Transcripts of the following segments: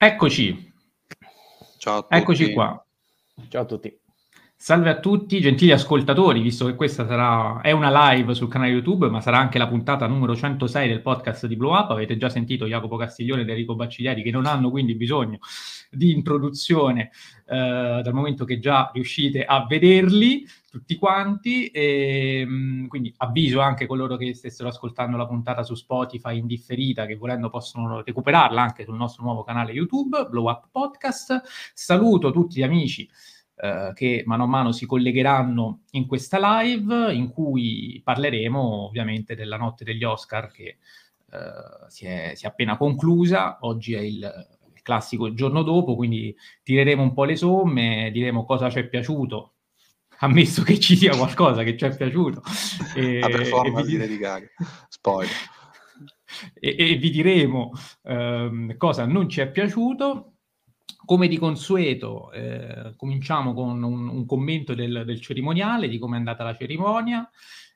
Eccoci. Ciao a tutti. Eccoci qua. Ciao a tutti. Salve a tutti, gentili ascoltatori, visto che questa sarà, è una live sul canale YouTube, ma sarà anche la puntata numero 106 del podcast di Blow Up. Avete già sentito Jacopo Castiglione ed Enrico Bacciglieri che non hanno quindi bisogno di introduzione eh, dal momento che già riuscite a vederli tutti quanti. E, mh, quindi avviso anche coloro che stessero ascoltando la puntata su Spotify in differita, che volendo possono recuperarla anche sul nostro nuovo canale YouTube, Blow Up Podcast. Saluto tutti gli amici eh, che mano a mano si collegheranno in questa live in cui parleremo ovviamente della notte degli Oscar che eh, si, è, si, è, appena conclusa. Oggi è il, il classico il giorno dopo, quindi tireremo un po' le somme, diremo cosa ci è piaciuto, ammesso che ci sia qualcosa che ci è piaciuto. E, La performance vi... di Gaga, spoiler. E, e, vi diremo ehm, cosa non ci è piaciuto come di consueto, eh, cominciamo con un, un commento del, del, cerimoniale, di come è andata la cerimonia,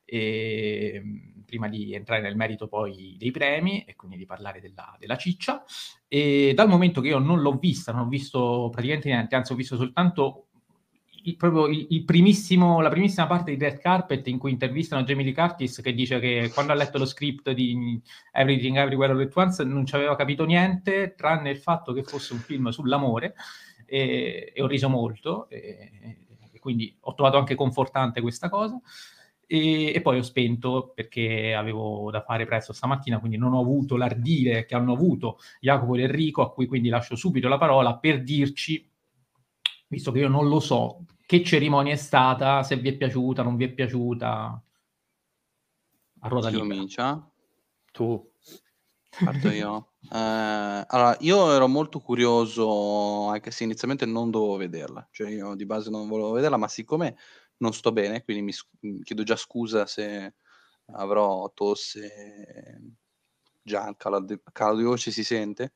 e, prima di entrare nel merito poi dei premi e quindi di parlare della, della ciccia. E dal momento che io non l'ho vista, non ho visto praticamente niente, anzi ho visto soltanto il, proprio il, il la primissima parte di Red Carpet in cui intervistano Jamie Lee Curtis che dice che quando ha letto lo script di Everything Everywhere All At Once non ci aveva capito niente tranne il fatto che fosse un film sull'amore e, e ho riso molto e, e, quindi ho trovato anche confortante questa cosa. E, e, poi ho spento perché avevo da fare presto stamattina quindi non ho avuto l'ardire che hanno avuto Jacopo e Enrico a cui quindi lascio subito la parola per dirci visto che io non lo so, che cerimonia è stata, se vi è piaciuta, non vi è piaciuta. A ruota Chi libera. comincia? Tu. Parto io. Eh, allora, io ero molto curioso, anche se inizialmente non dovevo vederla, cioè io di base non volevo vederla, ma siccome non sto bene, quindi mi, mi chiedo già scusa se avrò tosse, già il calo di, voce si sente,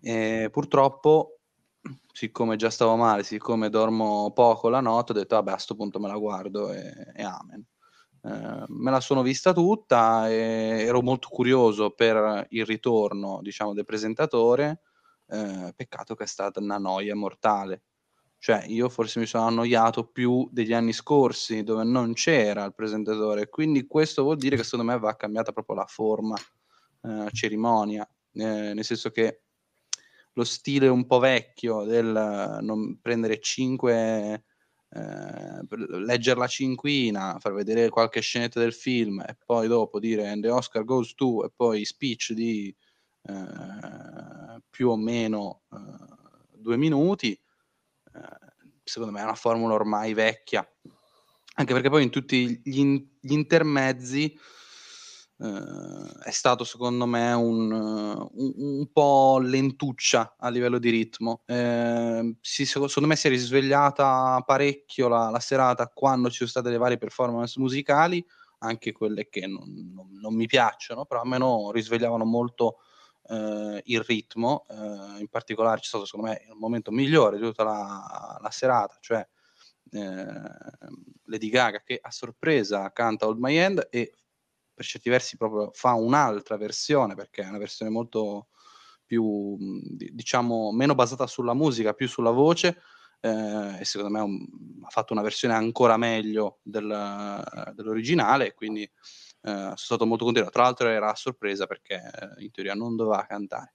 e purtroppo siccome già stavo male, siccome dormo poco la notte, ho detto vabbè a questo punto me la guardo e, e amen. Eh, me la sono vista tutta e ero molto curioso per il ritorno, diciamo, del presentatore. Eh, peccato che è stata una noia mortale. Cioè, io forse mi sono annoiato più degli anni scorsi dove non c'era il presentatore, quindi questo vuol dire che secondo me va cambiata proprio la forma eh, cerimonia, eh, nel senso che lo stile un po' vecchio del non prendere cinque, eh, leggere la cinquina, far vedere qualche scenetta del film e poi dopo dire and the Oscar goes to e poi speech di eh, più o meno eh, due minuti, eh, secondo me è una formula ormai vecchia, anche perché poi in tutti gli, in- gli intermezzi Uh, è stato secondo me un, uh, un, un, po' lentuccia a livello di ritmo. Uh, si, secondo me si è risvegliata parecchio la, la, serata quando ci sono state le varie performance musicali, anche quelle che non, non, non mi piacciono, però almeno risvegliavano molto il ritmo. in particolare c'è stato secondo me il momento migliore di tutta la, la serata, cioè Lady Gaga che a sorpresa canta Old My End e per certi versi proprio fa un'altra versione perché è una versione molto più diciamo meno basata sulla musica, più sulla voce eh, e secondo me un, ha fatto una versione ancora meglio del, dell'originale quindi eh, sono stato molto contento. Tra l'altro era a sorpresa perché eh, in teoria non doveva cantare.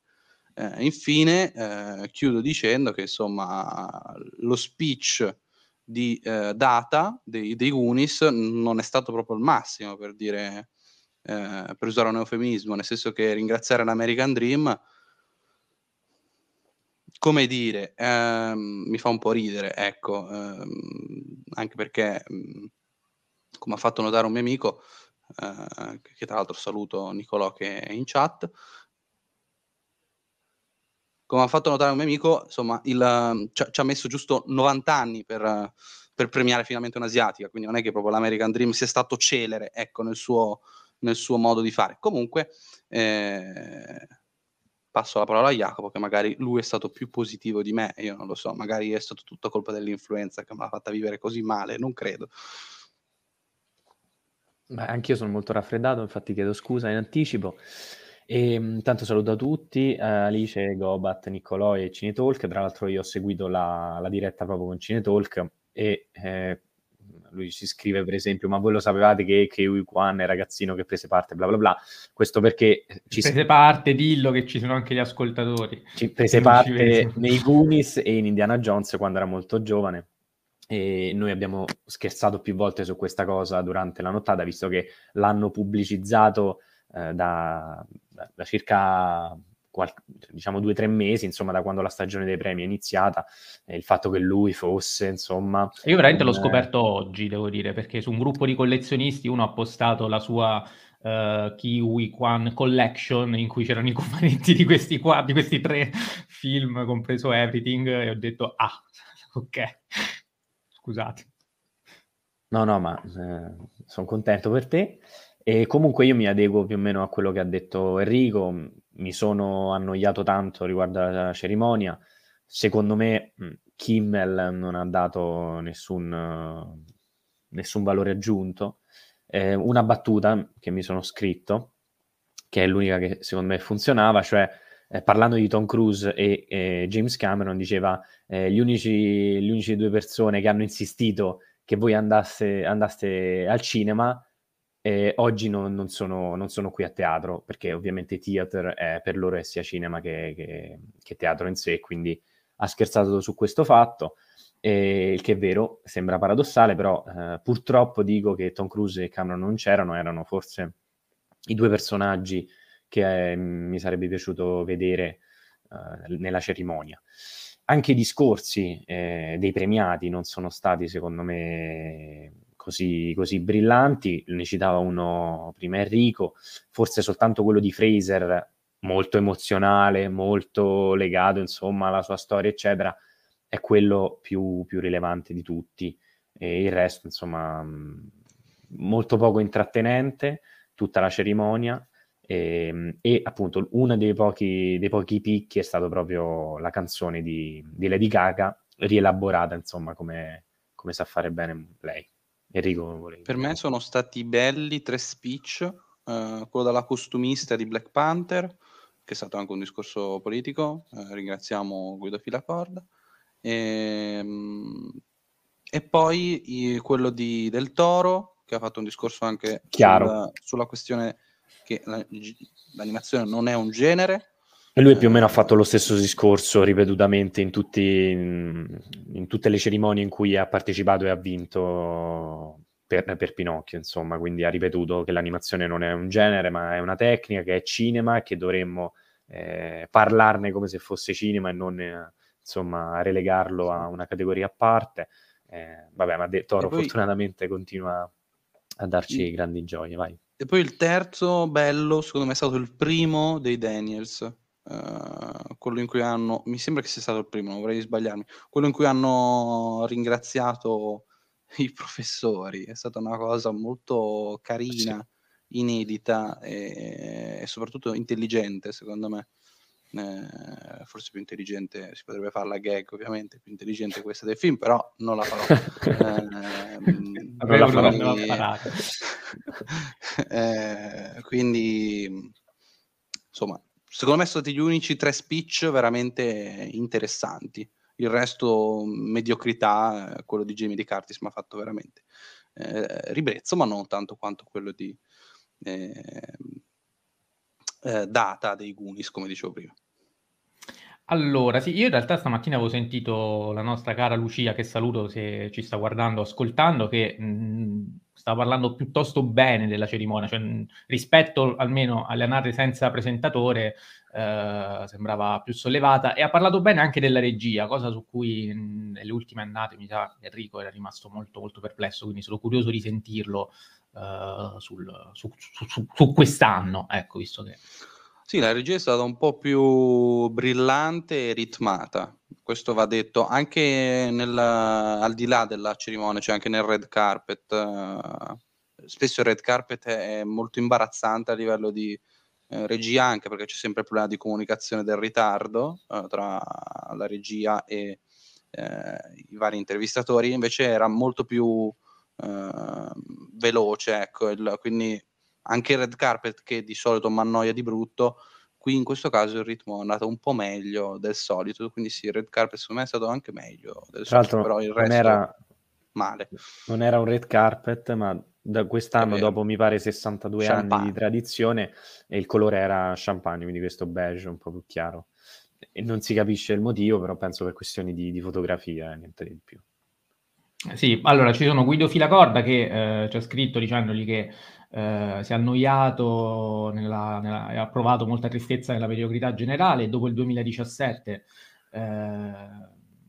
Eh, infine eh, chiudo dicendo che insomma lo speech di eh, Data dei, dei Unis non è stato proprio il massimo per dire eh, per usare un eufemismo, nel senso che ringraziare l'American Dream, come dire, ehm, mi fa un po' ridere, ecco, ehm, anche perché, mm, come ha fatto notare un mio amico, eh, che tra l'altro saluto Nicolò che è in chat, come ha fatto notare un mio amico, insomma, il, ci, ci, ha messo giusto 90 anni per, per, premiare finalmente un'asiatica, quindi non è che proprio l'American Dream sia stato celere, ecco, nel suo, nel suo modo di fare. Comunque, eh, passo la parola a Jacopo, che magari lui è stato più positivo di me, io non lo so, magari è stato tutta colpa dell'influenza che me l'ha fatta vivere così male, non credo. Beh, anch'io sono molto raffreddato, infatti chiedo scusa in anticipo. E, intanto saluto a tutti, eh, Alice, Gobat, Niccolò e Cinetalk. Tra l'altro io ho seguito la, la diretta proprio con Cinetalk e eh, lui ci scrive per esempio ma voi lo sapevate che Kiwi Kwan è il ragazzino che prese parte bla bla bla? Questo perché ci prese parte dillo che ci sono anche gli ascoltatori. Ci prese parte ci nei Goonies e in Indiana Jones quando era molto giovane. E noi abbiamo scherzato più volte su questa cosa durante la nottata visto che l'hanno pubblicizzato eh, da, da, da circa qual- diciamo due o tre mesi, insomma, da quando la stagione dei premi è iniziata, eh, il fatto che lui fosse, insomma... Io veramente l'ho scoperto oggi, devo dire, perché su un gruppo di collezionisti uno ha postato la sua uh, Kiwi Kwan Collection in cui c'erano i cofanetti di questi qua, di questi tre film, compreso Everything, e ho detto, ah, ok, scusate. No, no, ma eh, sono contento per te. E comunque io mi adeguo più o meno a quello che ha detto Enrico, mi sono annoiato tanto riguardo alla cerimonia. Secondo me Kimmel non ha dato nessun, nessun valore aggiunto. Eh, una battuta che mi sono scritto, che è l'unica che secondo me funzionava, cioè eh, parlando di Tom Cruise e eh, James Cameron, diceva eh, gli unici, le unici due persone che hanno insistito che voi andaste, andaste al cinema eh, oggi non, non, sono, non, sono, qui a teatro perché ovviamente theater è, per loro è sia cinema che, che, che, teatro in sé, quindi ha scherzato su questo fatto, eh, il che è vero, sembra paradossale, però eh, purtroppo dico che Tom Cruise e Cameron non c'erano, erano forse i due personaggi che eh, mi sarebbe piaciuto vedere eh, nella cerimonia. Anche i discorsi eh, dei premiati non sono stati, secondo me, così, così brillanti, ne citava uno prima Enrico, forse soltanto quello di Fraser, molto emozionale, molto legato insomma alla sua storia, eccetera, è quello più, più rilevante di tutti. E il resto, insomma, molto poco intrattenente, tutta la cerimonia. E, ehm, e appunto uno dei pochi, dei pochi picchi è stato proprio la canzone di, di Lady Gaga, rielaborata insomma come, come sa fare bene lei. Enrico, volevi... Per me sono stati belli tre speech, uh, quello della costumista di Black Panther, che è stato anche un discorso politico, uh, ringraziamo Guido Filacorda, e, um, e poi quello di Del Toro, che ha fatto un discorso anche sul, sulla questione che la, l'animazione non è un genere, e lui più o meno ha fatto lo stesso discorso ripetutamente in, tutti, in, tutte le cerimonie in cui ha partecipato e ha vinto per, per, Pinocchio, insomma, quindi ha ripetuto che l'animazione non è un genere, ma è una tecnica, che è cinema e che dovremmo eh, parlarne come se fosse cinema e non eh, insomma relegarlo a una categoria a parte. Eh, vabbè, ma de- Toro poi... fortunatamente continua a darci grandi gioie, vai. E poi il terzo bello, secondo me, è stato il primo dei Daniels, Uh, quello in cui hanno, mi sembra che sia stato il primo, non vorrei sbagliarmi, quello in cui hanno ringraziato i professori, è stata una cosa molto carina, sì. inedita e, e, soprattutto intelligente secondo me. Eh, forse più intelligente, si potrebbe fare la gag ovviamente, più intelligente questa del film, però non la farò. eh, non la farò. Quindi, eh, quindi insomma secondo me sono stati gli unici tre speech veramente interessanti. Il resto, mediocrità, eh, quello di Jamie Di Curtis mi ha fatto veramente eh, ribrezzo, ma non tanto quanto quello di eh, eh, Data dei Goonies, come dicevo prima. Allora, sì, io in realtà stamattina avevo sentito la nostra cara Lucia, che saluto se ci sta guardando, ascoltando, che mh, stava parlando piuttosto bene della cerimonia, cioè, rispetto almeno alle annate senza presentatore, eh, sembrava più sollevata, e ha parlato bene anche della regia, cosa su cui nelle ultime annate mi sa Enrico era rimasto molto, molto perplesso, quindi sono curioso di sentirlo uh, sul, su, su, su, su quest'anno, ecco, visto che... Sì, la regia è stata un po' più brillante e ritmata, questo va detto anche nel, al di là della cerimonia, cioè anche nel red carpet. Eh, spesso il red carpet è molto imbarazzante a livello di eh, regia, anche perché c'è sempre il problema di comunicazione del ritardo eh, tra la regia e eh, i vari intervistatori, invece era molto più eh, veloce, ecco, il, quindi anche il red carpet che di solito mi annoia di brutto, qui in questo caso il ritmo è andato un po' meglio del solito, quindi sì, il red carpet secondo me è stato anche meglio del Tra solito, l'altro però il non resto era, male. non era un red carpet, ma da quest'anno, dopo mi pare 62 anni Champagne. di tradizione, e il colore era champagne, quindi questo beige un po' più chiaro. E non si capisce il motivo, però penso per questioni di, di fotografia, eh, niente di più. Sì, allora ci sono Guido Filacorda che eh, ci ha scritto dicendogli che eh, si è annoiato nella, nella- ha provato molta tristezza nella mediocrità generale. Dopo il 2017 eh,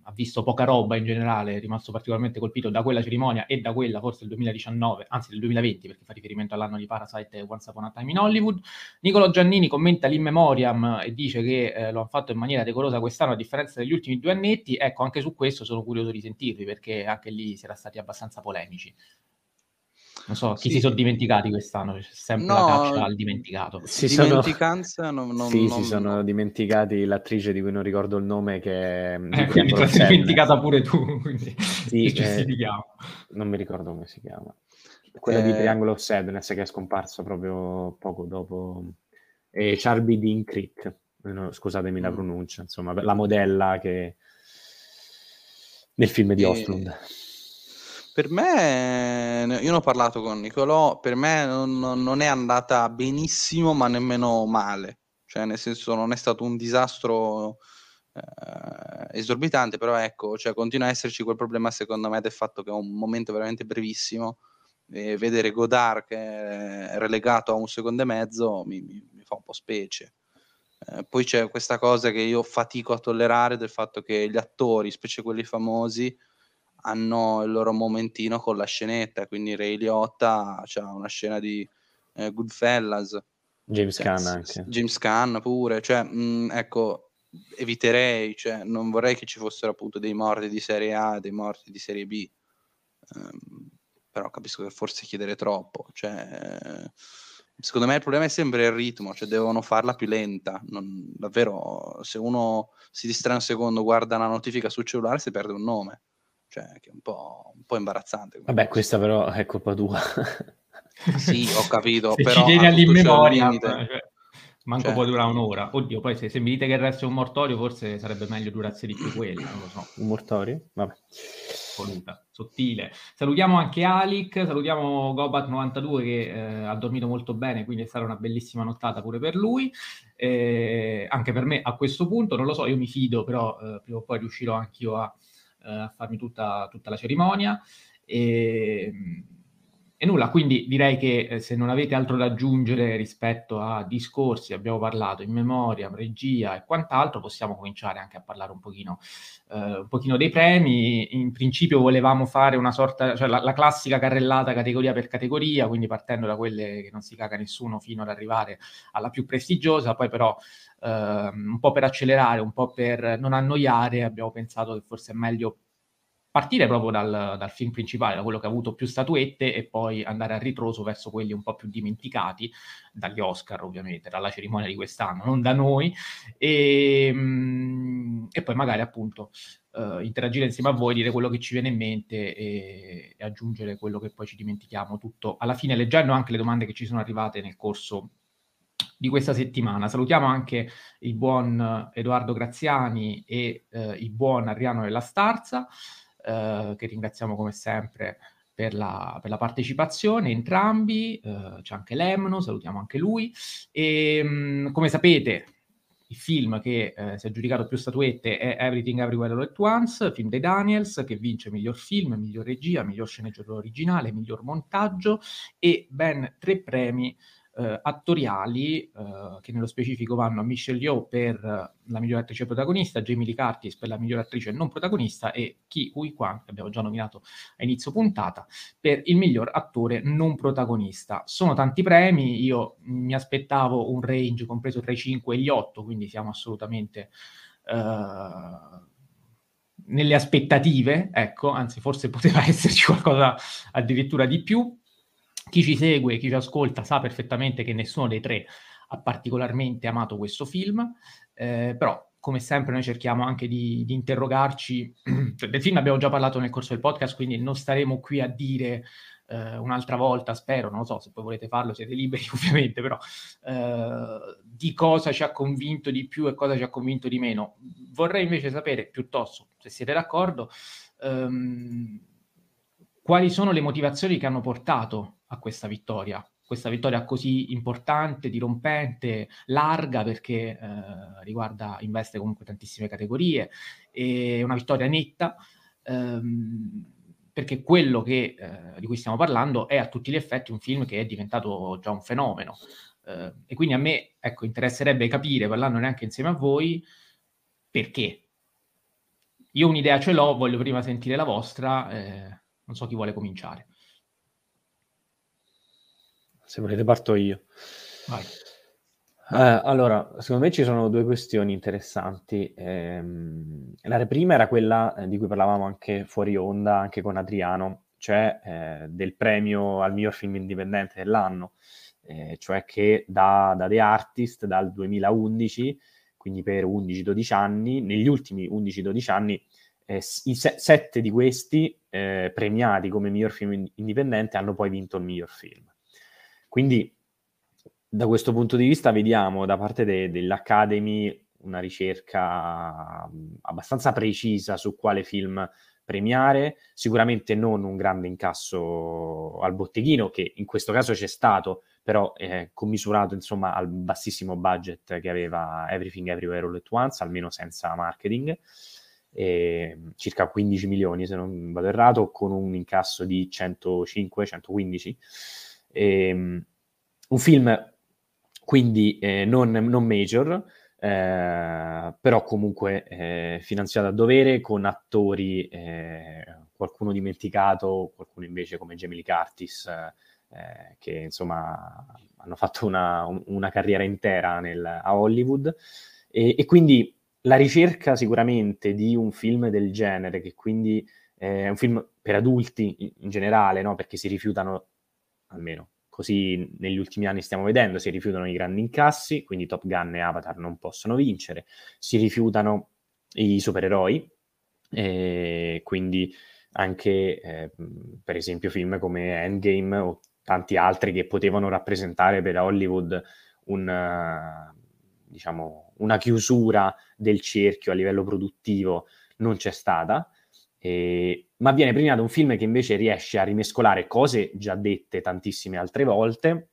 ha visto poca roba in generale, è rimasto particolarmente colpito da quella cerimonia e da quella forse del 2019, anzi del 2020, perché fa riferimento all'anno di Parasite e Once Upon a Time in Hollywood. Nicolo Giannini commenta l'in memoriam e dice che eh, lo hanno fatto in maniera decorosa quest'anno a differenza degli ultimi due annetti. Ecco, anche su questo sono curioso di sentirvi perché anche lì si era stati abbastanza polemici. Non so, chi Sì. si sono dimenticati quest'anno? C'è sempre No, la caccia al dimenticato. Si sono, non, non- sì, non- si sono dimenticati l'attrice di cui non ricordo il nome che di Eh, quindi sei dimenticata pure tu, quindi Sì, eh, non mi ricordo come si chiama. Quella di Eh, Triangle of Sadness che è scomparsa proprio poco dopo. E Charby Dean Creek, no, scusatemi la Mm. pronuncia, insomma, la modella che nel film di E- Ostlund. Per me, io ne ho parlato con Nicolò, per me non, non- è andata benissimo, ma nemmeno male. Cioè, nel senso, non è stato un disastro eh, esorbitante, però ecco, cioè, continua a esserci quel problema, secondo me, del fatto che è un momento veramente brevissimo. E vedere Godard che è relegato a un secondo e mezzo mi, mi- mi fa un po' specie. Eh, poi c'è questa cosa che io fatico a tollerare del fatto che gli attori, specie quelli famosi, hanno il loro momentino con la scenetta, quindi Ray Liotta c'ha una scena di eh, Goodfellas, James cioè, Caan anche. James Caan pure, cioè, mh, ecco, eviterei, cioè, non vorrei che ci fossero appunto dei morti di serie A e dei morti di serie B, Ehm, però capisco che forse chiedere troppo, cioè, secondo me il problema è sempre il ritmo, cioè devono farla più lenta, non- davvero, se uno si distrae un secondo, guarda una notifica sul cellulare, si perde un nome, cioè, che è un po', un po' imbarazzante. come Vabbè, questa però è colpa tua. Sì, ho capito, se però ci tieni all'immemoria, cioè, manco Cioè, può durare un'ora. Oddio, poi se, se mi dite che il resto è un mortorio, forse sarebbe meglio durasse di più quello, non lo so. Un mortorio? Vabbè. voluta, sottile. Salutiamo anche Alic, salutiamo Gobat92 che eh, ha dormito molto bene, quindi è stata una bellissima nottata pure per lui. Eh, anche per me a questo punto, non lo so, io mi fido, però eh, prima o poi riuscirò anch'io a, a farmi tutta, tutta la cerimonia. E, e nulla, quindi direi che eh, se non avete altro da aggiungere rispetto a discorsi, abbiamo parlato in memoria, regia e quant'altro, possiamo cominciare anche a parlare un pochino, eh, un pochino dei premi. In principio volevamo fare una sorta, cioè la, la classica carrellata categoria per categoria, quindi partendo da quelle che non si caga nessuno fino ad arrivare alla più prestigiosa, poi però ehm, un po' per accelerare, un po' per non annoiare, abbiamo pensato che forse è meglio partire proprio dal, dal film principale, da quello che ha avuto più statuette e poi andare a ritroso verso quelli un po' più dimenticati, dagli Oscar ovviamente, dalla cerimonia di quest'anno, non da noi, e, mm, e poi magari appunto eh, interagire insieme a voi, dire quello che ci viene in mente e, e aggiungere quello che poi ci dimentichiamo tutto alla fine, leggendo anche le domande che ci sono arrivate nel corso di questa settimana. Salutiamo anche il buon Edoardo Graziani e eh, il buon Adriano della Starza, eh, che ringraziamo come sempre per la, per la partecipazione, entrambi, eh, c'è anche Lemno, salutiamo anche lui. E mh, come sapete, il film che eh, si è aggiudicato più statuette è Everything Everywhere All at Once, film dei Daniels, che vince miglior film, miglior regia, miglior sceneggiatura originale, miglior montaggio e ben tre premi eh, attoriali eh, che nello specifico vanno a Michelle Yeoh per eh, la miglior attrice protagonista, Jamie Lee Curtis per la miglior attrice non protagonista e Ki Hui Kwan, che abbiamo già nominato a inizio puntata, per il miglior attore non protagonista. Sono tanti premi, io mi aspettavo un range compreso tra i 5 e gli 8, quindi siamo assolutamente eh, nelle aspettative, ecco, anzi forse poteva esserci qualcosa addirittura di più. Chi ci segue, chi ci ascolta sa perfettamente che nessuno dei tre ha particolarmente amato questo film, eh, però come sempre noi cerchiamo anche di, di interrogarci, cioè, del film abbiamo già parlato nel corso del podcast, quindi non staremo qui a dire eh, un'altra volta, spero, non lo so, se poi volete farlo siete liberi ovviamente, però eh, di cosa ci ha convinto di più e cosa ci ha convinto di meno. Vorrei invece sapere, piuttosto, se siete d'accordo, ehm, quali sono le motivazioni che hanno portato a questa vittoria questa vittoria così importante, dirompente, larga perché eh, riguarda, investe comunque tantissime categorie, e una vittoria netta, ehm, perché quello che, eh, di cui stiamo parlando è a tutti gli effetti un film che è diventato già un fenomeno. Eh, e quindi a me ecco, interesserebbe capire, parlando neanche insieme a voi, perché. Io un'idea ce l'ho, voglio prima sentire la vostra, eh, non so chi vuole cominciare. Se volete parto io. Vai. Eh, allora, secondo me ci sono due questioni interessanti. Eh, la prima era quella eh, di cui parlavamo anche fuori onda, anche con Adriano, cioè eh, del premio al miglior film indipendente dell'anno, eh, cioè che da, da, The Artist dal 2011, quindi per 11-12 anni, negli ultimi 11-12 anni, eh, i se- sette di questi premiati come miglior film indipendente hanno poi vinto il miglior film. Quindi da questo punto di vista vediamo da parte de- dell'Academy una ricerca abbastanza precisa su quale film premiare, sicuramente non un grande incasso al botteghino, che in questo caso c'è stato, però eh, commisurato insomma al bassissimo budget che aveva Everything Everywhere All At Once, almeno senza marketing, eh, circa 15 milioni se non vado errato, con un incasso di 105-115 Ehm, un film quindi eh, non, non, major, eh, però comunque eh, finanziato a dovere con attori, eh, qualcuno dimenticato, qualcuno invece come Jamie Curtis, eh, che insomma hanno fatto una, una carriera intera nel, a Hollywood. E, e, quindi la ricerca sicuramente di un film del genere, che quindi è un film per adulti in, generale, no? perché si rifiutano almeno così negli ultimi anni stiamo vedendo, si rifiutano i grandi incassi, quindi Top Gun e Avatar non possono vincere, si rifiutano i supereroi, e quindi anche eh, per esempio film come Endgame o tanti altri che potevano rappresentare per Hollywood un, diciamo, una chiusura del cerchio a livello produttivo non c'è stata eh, ma viene premiato un film che invece riesce a rimescolare cose già dette tantissime altre volte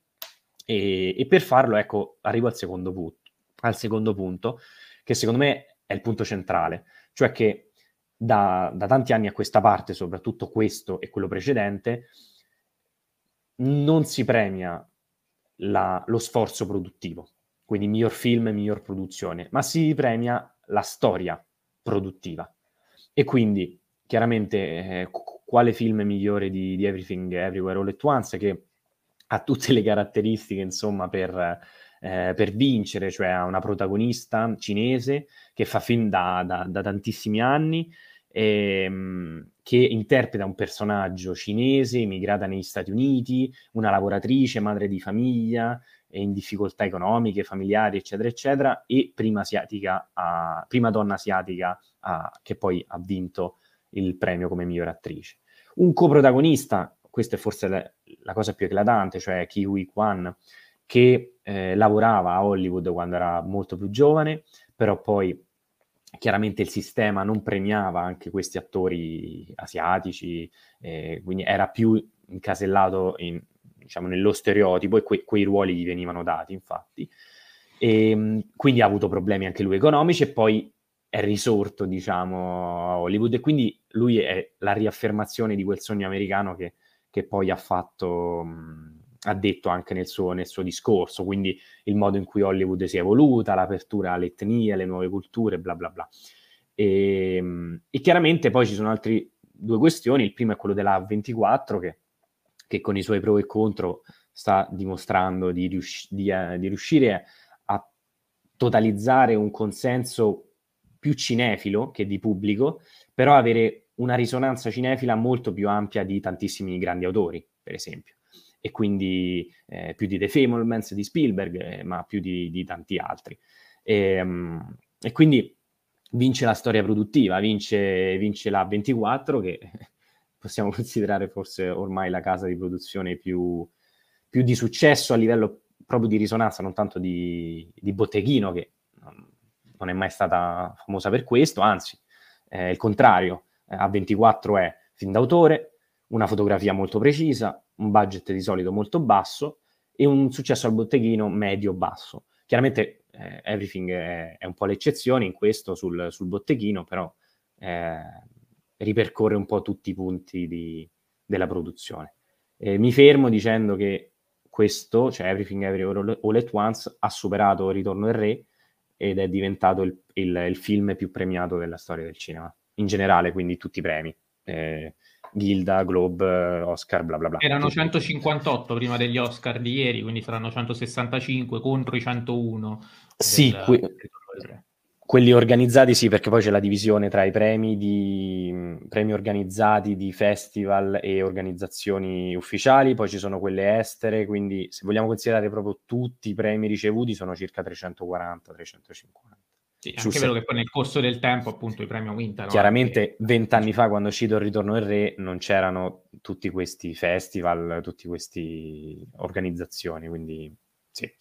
e, e per farlo, ecco, arrivo al secondo, pu- al secondo punto, che secondo me è il punto centrale, cioè che da, da tanti anni a questa parte, soprattutto questo e quello precedente, non si premia la, lo sforzo produttivo, quindi miglior film e miglior produzione, ma si premia la storia produttiva. E quindi chiaramente eh, quale film migliore di, di, Everything Everywhere All At Once che ha tutte le caratteristiche insomma per, eh, per vincere, cioè ha una protagonista cinese che fa film da, da, da tantissimi anni ehm, che interpreta un personaggio cinese immigrata negli Stati Uniti, una lavoratrice, madre di famiglia, in difficoltà economiche, familiari, eccetera, eccetera, e prima, asiatica, a, prima donna asiatica a, che poi ha vinto il premio come miglior attrice. Un coprotagonista, questa è forse la, la cosa più eclatante, cioè Kiwi Kwan, che eh, lavorava a Hollywood quando era molto più giovane, però poi chiaramente il sistema non premiava anche questi attori asiatici, eh, quindi era più incasellato in, diciamo, nello stereotipo e que- quei ruoli gli venivano dati, infatti. E, ehm, quindi ha avuto problemi anche lui economici e poi è risorto, diciamo, a Hollywood e quindi lui è la riaffermazione di quel sogno americano che, che poi ha fatto, mh, ha detto anche nel suo, nel suo, discorso, quindi il modo in cui Hollywood si è evoluta, l'apertura alle etnie, alle nuove culture, bla bla bla. E, e chiaramente poi ci sono altre due questioni, il primo è quello della 24 che, che con i suoi pro e contro sta dimostrando di, riusci- di, uh, di riuscire a totalizzare un consenso più cinefilo che di pubblico, però avere una risonanza cinefila molto più ampia di tantissimi grandi autori, per esempio. E quindi eh, più di The Fablemans di Spielberg, eh, ma più di, di tanti altri. E, um, e, quindi vince la storia produttiva, vince, vince la 24 che possiamo considerare forse ormai la casa di produzione più, più di successo a livello proprio di risonanza, non tanto di, di botteghino, che non è mai stata famosa per questo, anzi, eh, il contrario, eh, A24 è film d'autore, una fotografia molto precisa, un budget di solito molto basso e un successo al botteghino medio-basso. Chiaramente eh, Everything è, è, un po' l'eccezione in questo sul, sul botteghino, però eh, ripercorre un po' tutti i punti di, della produzione. Eh, mi fermo dicendo che questo, cioè Everything Everywhere All at Once, ha superato Ritorno del Re ed è diventato il, il, il film più premiato della storia del cinema, in generale, quindi tutti i premi. Eh, Gilda, Globe, Oscar, bla bla bla. Erano 158 prima degli Oscar di ieri, quindi saranno 165 contro i 101. Sì, del, que- quelli organizzati sì, perché poi c'è la divisione tra i premi, di, premi organizzati di festival e organizzazioni ufficiali, poi ci sono quelle estere, quindi se vogliamo considerare proprio tutti i premi ricevuti sono circa 340-350. Sì, anche vero che poi nel corso del tempo appunto i premi aumentano. Chiaramente vent'anni fa quando è uscito Il Ritorno del Re non c'erano tutti questi festival, tutte queste organizzazioni, quindi sì.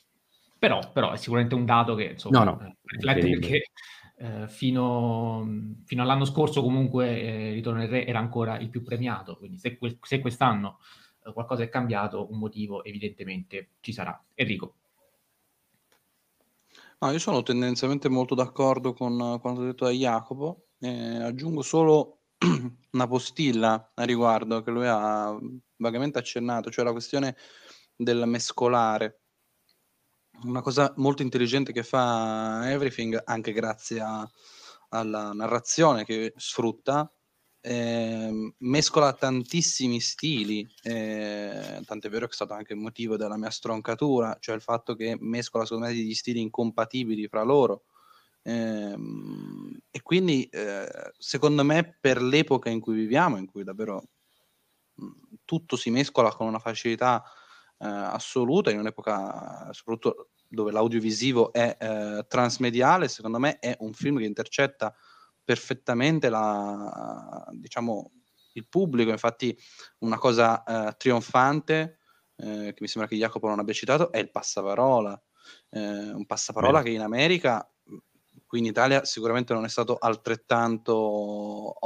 Però, però, è sicuramente un dato che insomma, no, no, riflette perché eh, fino, fino, all'anno scorso comunque eh, Ritorno del Re era ancora il più premiato, quindi se, que- se quest'anno eh, qualcosa è cambiato, un motivo evidentemente ci sarà. Enrico. No, io sono tendenzialmente molto d'accordo con quanto detto da Jacopo. Eh, aggiungo solo una postilla a riguardo che lui ha vagamente accennato, cioè la questione del mescolare. Una cosa molto intelligente che fa Everything, anche grazie a, alla narrazione che sfrutta, eh, mescola tantissimi stili, eh, tant'è vero che è stato anche il motivo della mia stroncatura, cioè il fatto che mescola secondo me degli stili incompatibili fra loro. Eh, e quindi eh, secondo me per l'epoca in cui viviamo, in cui davvero mh, tutto si mescola con una facilità assoluta, in un'epoca soprattutto dove l'audiovisivo è eh, transmediale, secondo me è un film che intercetta perfettamente la, diciamo, il pubblico. Infatti, una cosa eh, trionfante eh, che mi sembra che Jacopo non abbia citato è il passaparola. Eh, un passaparola Beh. che in America, qui in Italia, sicuramente non è stato altrettanto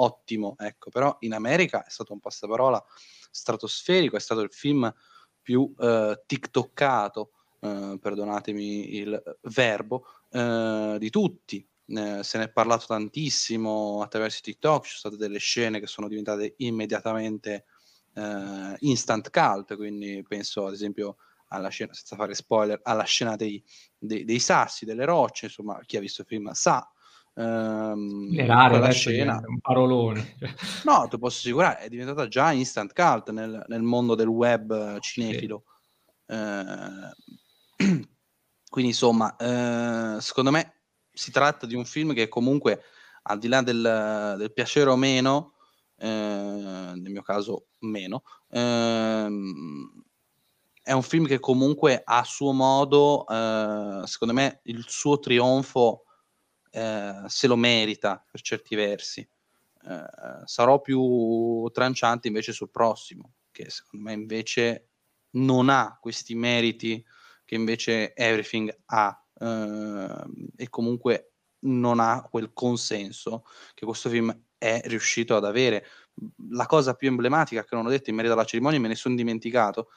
ottimo, ecco, però in America è stato un passaparola stratosferico, è stato il film più eh, tiktoccato, eh, perdonatemi il verbo, eh, di tutti se ne è parlato tantissimo attraverso TikTok, ci sono state delle scene che sono diventate immediatamente eh, instant cult, quindi penso ad esempio alla scena, senza fare spoiler, alla scena dei, dei, dei sassi, delle rocce, insomma chi ha visto il film sa. Ehm, Le rare scena un parolone no ti posso assicurare è diventata già instant cult nel, nel mondo del web cinefilo sì. eh, quindi insomma eh, secondo me si tratta di un film che comunque, al di là del, del piacere o meno, eh, nel mio caso meno, ehm, è un film che comunque a suo modo, eh, secondo me, il suo trionfo eh, se lo merita per certi versi. Eh, sarò più tranciante invece sul prossimo, che secondo me invece non ha questi meriti che invece Everything ha eh, e comunque non ha quel consenso che questo film è riuscito ad avere. La cosa più emblematica che non ho detto in merito alla cerimonia, me ne sono dimenticato,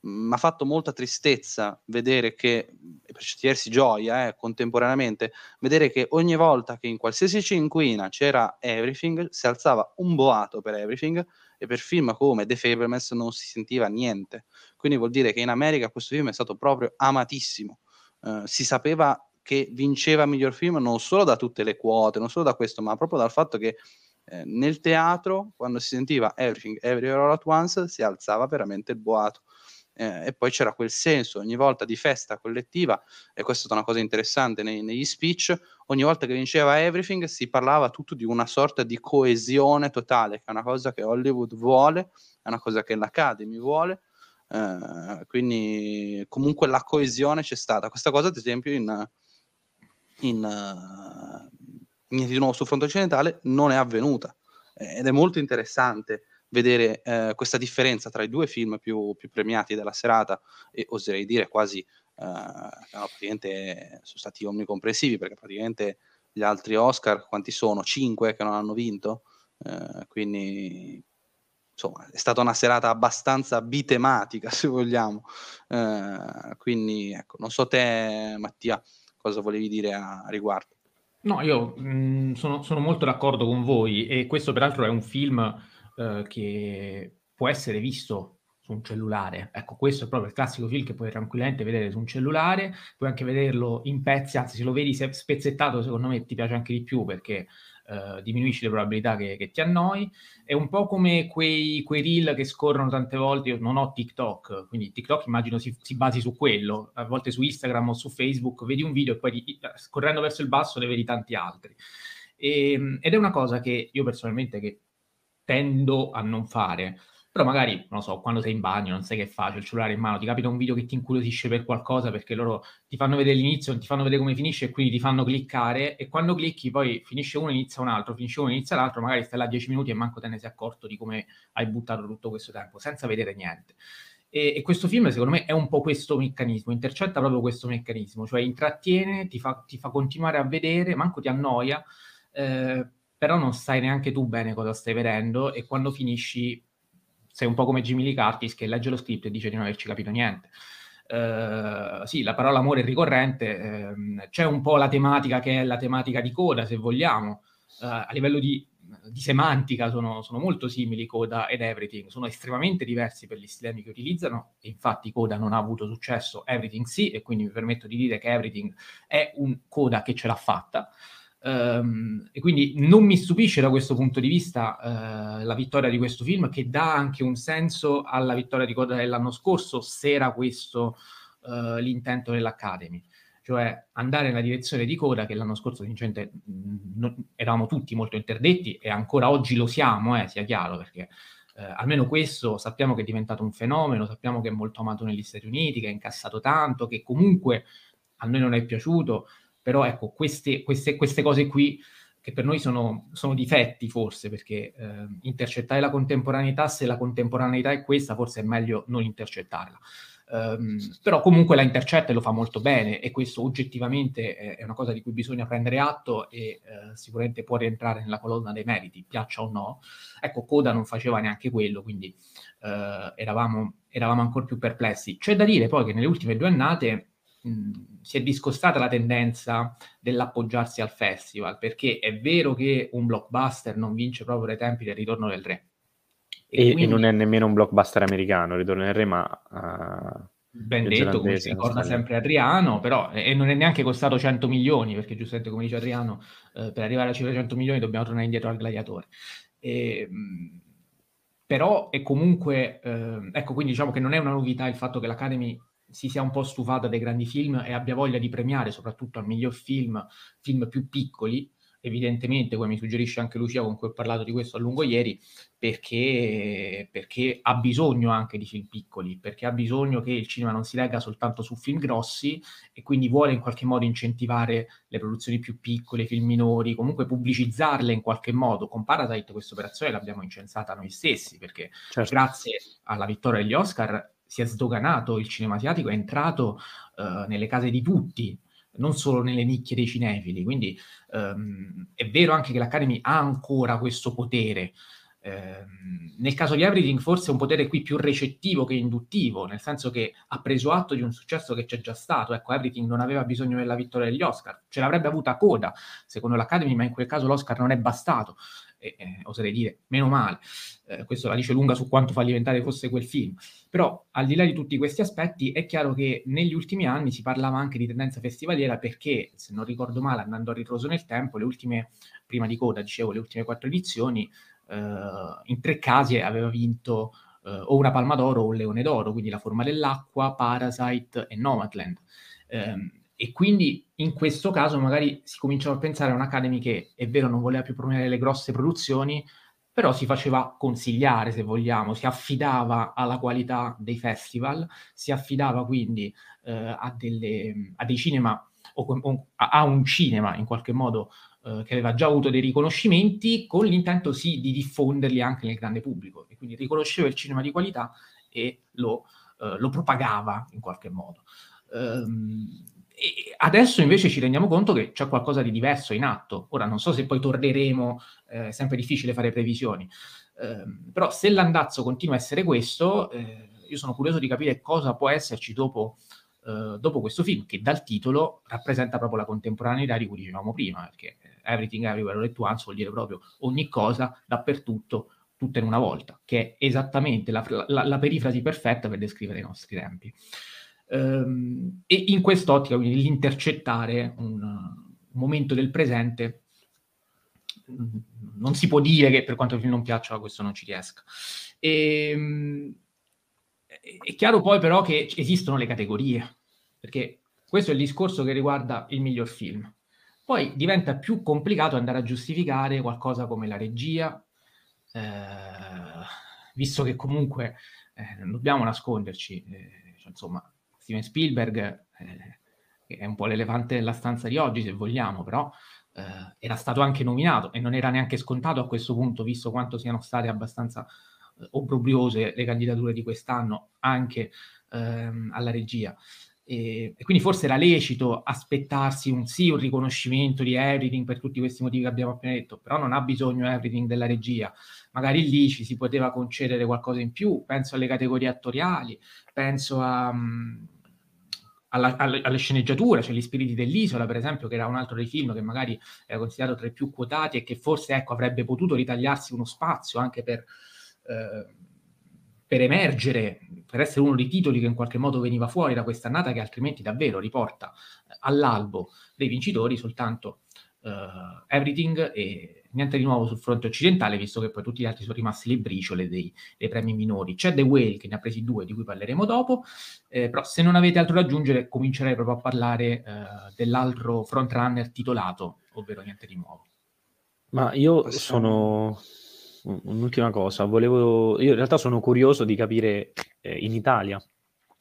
mi ha fatto molta tristezza vedere che, per certi gioia, eh, contemporaneamente, vedere che ogni volta che in qualsiasi cinquina c'era Everything, si alzava un boato per Everything e per film come The Fablemans non si sentiva niente. Quindi vuol dire che in America questo film è stato proprio amatissimo. Uh, si sapeva che vinceva miglior film non solo da tutte le quote, non solo da questo, ma proprio dal fatto che eh, nel teatro, quando si sentiva Everything, Everywhere All At Once, si alzava veramente il boato. Eh, e poi c'era quel senso ogni volta di festa collettiva, e questa è stata una cosa interessante nei, negli speech, ogni volta che vinceva Everything si parlava tutto di una sorta di coesione totale, che è una cosa che Hollywood vuole, è una cosa che l'Academy vuole, eh, quindi comunque la coesione c'è stata. Questa cosa ad esempio in, in uh, Niente di nuovo sul fronte occidentale non è avvenuta ed è molto interessante vedere eh, questa differenza tra i due film più, più, premiati della serata e oserei dire quasi eh, no, praticamente sono stati omnicomprensivi perché praticamente gli altri Oscar quanti sono? Cinque che non hanno vinto eh, quindi insomma è stata una serata abbastanza bitematica se vogliamo eh, quindi ecco non so te Mattia cosa volevi dire a, a riguardo No, io mh, mm, sono, sono, molto d'accordo con voi e questo peraltro è un film eh, che può essere visto su un cellulare. Ecco, questo è proprio il classico film che puoi tranquillamente vedere su un cellulare, puoi anche vederlo in pezzi, anzi se lo vedi spezzettato secondo me ti piace anche di più perché eh, diminuisci le probabilità che, che, ti annoi. È un po' come quei, quei reel che scorrono tante volte. Io non ho TikTok, quindi TikTok immagino si, si, basi su quello. A volte su Instagram o su Facebook vedi un video e poi scorrendo verso il basso ne vedi tanti altri. E, ehm, ed è una cosa che io personalmente che tendo a non fare però magari, non so, quando sei in bagno, non sai che fai, c'è il cellulare in mano, ti capita un video che ti incuriosisce per qualcosa perché loro ti fanno vedere l'inizio, non ti fanno vedere come finisce e quindi ti fanno cliccare e quando clicchi poi finisce uno, inizia un altro, finisce uno, inizia l'altro, magari stai là 10 minuti e manco te ne sei accorto di come hai buttato tutto questo tempo, senza vedere niente. E, e, questo film, secondo me, è un po' questo meccanismo, intercetta proprio questo meccanismo, cioè intrattiene, ti fa, ti fa continuare a vedere, manco ti annoia, eh, però non sai neanche tu bene cosa stai vedendo e quando finisci sei un po' come Jimmy Lee Curtis che legge lo script e dice di non averci capito niente. Uh, sì, la parola amore è ricorrente, uh, c'è un po' la tematica che è la tematica di coda, se vogliamo, uh, a livello di, di semantica sono, sono, molto simili Coda ed Everything, sono estremamente diversi per gli stilemi che utilizzano, infatti Coda non ha avuto successo, Everything sì, e quindi mi permetto di dire che Everything è un Coda che ce l'ha fatta. Um, e quindi non mi stupisce da questo punto di vista uh, la vittoria di questo film, che dà anche un senso alla vittoria di Coda dell'anno scorso, se era questo uh, l'intento dell'Academy. Cioè andare nella direzione di Coda, che l'anno scorso sinceramente non, eravamo tutti molto interdetti e ancora oggi lo siamo, eh, sia chiaro, perché eh, almeno questo sappiamo che è diventato un fenomeno, sappiamo che è molto amato negli Stati Uniti, che ha incassato tanto, che comunque a noi non è piaciuto, però ecco, queste, queste, queste cose qui che per noi sono, sono difetti forse, perché eh, intercettare la contemporaneità, se la contemporaneità è questa, forse è meglio non intercettarla. Um, però comunque la intercetta e lo fa molto bene e questo oggettivamente è, una cosa di cui bisogna prendere atto e uh, sicuramente può rientrare nella colonna dei meriti, piaccia o no. Ecco, Coda non faceva neanche quello, quindi uh, eravamo, eravamo ancora più perplessi. C'è da dire poi che nelle ultime due annate si è discostata la tendenza dell'appoggiarsi al festival, perché è vero che un blockbuster non vince proprio dai tempi del Ritorno del Re. E, e, quindi, e non è nemmeno un blockbuster americano, Ritorno del Re, ma... Uh, ben detto, come si ricorda sempre Adriano, però e non è neanche costato 100 milioni, perché giustamente come dice Adriano, eh, per arrivare a cifra 100 milioni dobbiamo tornare indietro al gladiatore. E, però è comunque, eh, ecco, quindi diciamo che non è una novità il fatto che l'Academy si sia un po' stufata dei grandi film e abbia voglia di premiare soprattutto al miglior film, film più piccoli, evidentemente, come mi suggerisce anche Lucia con cui ho parlato di questo a lungo ieri, perché, perché, ha bisogno anche di film piccoli, perché ha bisogno che il cinema non si legga soltanto su film grossi e quindi vuole in qualche modo incentivare le produzioni più piccole, film minori, comunque pubblicizzarle in qualche modo. Con Parasite questa operazione l'abbiamo incensata noi stessi, perché certo. grazie alla vittoria degli Oscar si è sdoganato il cinema asiatico, è entrato uh, nelle case di tutti, non solo nelle nicchie dei cinefili. Quindi um, è vero anche che l'Academy ha ancora questo potere. Um, nel caso di Everything forse è un potere qui più recettivo che induttivo, nel senso che ha preso atto di un successo che c'è già stato. Ecco, Everything non aveva bisogno della vittoria degli Oscar, ce l'avrebbe avuta coda, secondo l'Academy, ma in quel caso l'Oscar non è bastato e, eh, oserei dire, meno male. Eh, questo la dice lunga su quanto fallimentare fosse quel film. Però, al di là di tutti questi aspetti, è chiaro che negli ultimi anni si parlava anche di tendenza festivaliera perché, se non ricordo male, andando a ritroso nel tempo, le ultime, prima di coda, dicevo, le ultime quattro edizioni, eh, in tre casi aveva vinto eh, o una Palma d'Oro o un Leone d'Oro, quindi La forma dell'acqua, Parasite e Nomadland. Um, e quindi in questo caso magari si cominciava a pensare a un'Academy che è vero non voleva più premiare le grosse produzioni, però si faceva consigliare, se vogliamo, si affidava alla qualità dei festival, si affidava quindi eh, a, delle, a, dei cinema o, o a, un cinema in qualche modo eh, che aveva già avuto dei riconoscimenti con l'intento sì di diffonderli anche nel grande pubblico e quindi riconosceva il cinema di qualità e lo, eh, lo propagava in qualche modo. Um, adesso invece ci rendiamo conto che c'è qualcosa di diverso in atto. Ora non so se poi torneremo, eh, è sempre difficile fare previsioni, eh, però se l'andazzo continua a essere questo, eh, io sono curioso di capire cosa può esserci dopo, eh, dopo, questo film, che dal titolo rappresenta proprio la contemporaneità di cui dicevamo prima, perché Everything Everywhere All At Once vuol dire proprio ogni cosa, dappertutto, tutta in una volta, che è esattamente la, la, la perifrasi perfetta per descrivere i nostri tempi. Um, e in quest'ottica, quindi l'intercettare un, momento del presente, non si può dire che per quanto il film non piaccia, questo non ci riesca. E, um, è chiaro poi però che esistono le categorie, perché questo è il discorso che riguarda il miglior film. Poi diventa più complicato andare a giustificare qualcosa come la regia, eh, visto che comunque eh, non dobbiamo nasconderci, eh, cioè, insomma, Steven Spielberg, eh, è un po' l'elefante nella stanza di oggi, se vogliamo, però eh, era stato anche nominato e non era neanche scontato a questo punto, visto quanto siano state abbastanza eh, obbrobriose le candidature di quest'anno anche ehm, alla regia. E, e, quindi forse era lecito aspettarsi un sì, un riconoscimento di Everything per tutti questi motivi che abbiamo appena detto, però non ha bisogno Everything della regia. Magari lì ci si poteva concedere qualcosa in più, penso alle categorie attoriali, penso a, um, alla, alle, alle, sceneggiature, cioè gli spiriti dell'isola, per esempio, che era un altro dei film che magari era considerato tra i più quotati e che forse ecco, avrebbe potuto ritagliarsi uno spazio anche per, eh, per emergere, per essere uno dei titoli che in qualche modo veniva fuori da quest'annata, che altrimenti davvero riporta all'albo dei vincitori soltanto uh, Everything e niente di nuovo sul fronte occidentale, visto che poi tutti gli altri sono rimasti le briciole dei, dei premi minori. C'è The Whale che ne ha presi due, di cui parleremo dopo, eh, però se non avete altro da aggiungere comincerei proprio a parlare eh, dell'altro frontrunner titolato, ovvero niente di nuovo. Ma io sono... Un'ultima cosa, volevo... io in realtà sono curioso di capire eh, in Italia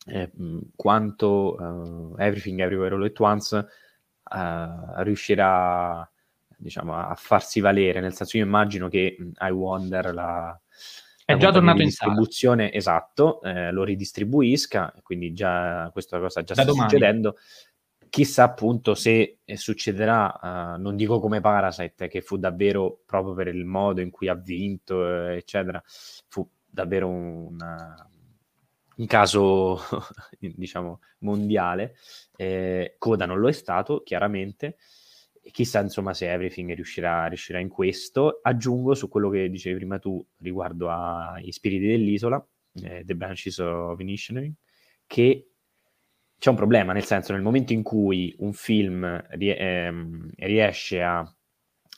eh, quanto uh, Everything Everywhere All At Once uh, riuscirà diciamo, a farsi valere, nel senso io immagino che I Wonder la, è già tornato in distribuzione, esatto, eh, lo ridistribuisca, quindi già questa cosa già da sta domani. succedendo. Chissà appunto se succederà, uh, non dico come Parasite, che fu davvero proprio per il modo in cui ha vinto, eh, eccetera, fu davvero un, un caso, diciamo, mondiale. Eh, Coda non lo è stato, chiaramente, chissà insomma se Everything riuscirà, riuscirà, in questo. Aggiungo su quello che dicevi prima tu riguardo ai spiriti dell'isola, eh, The Branches of Initiating, che c'è un problema, nel senso nel momento in cui un film rie- ehm, riesce a,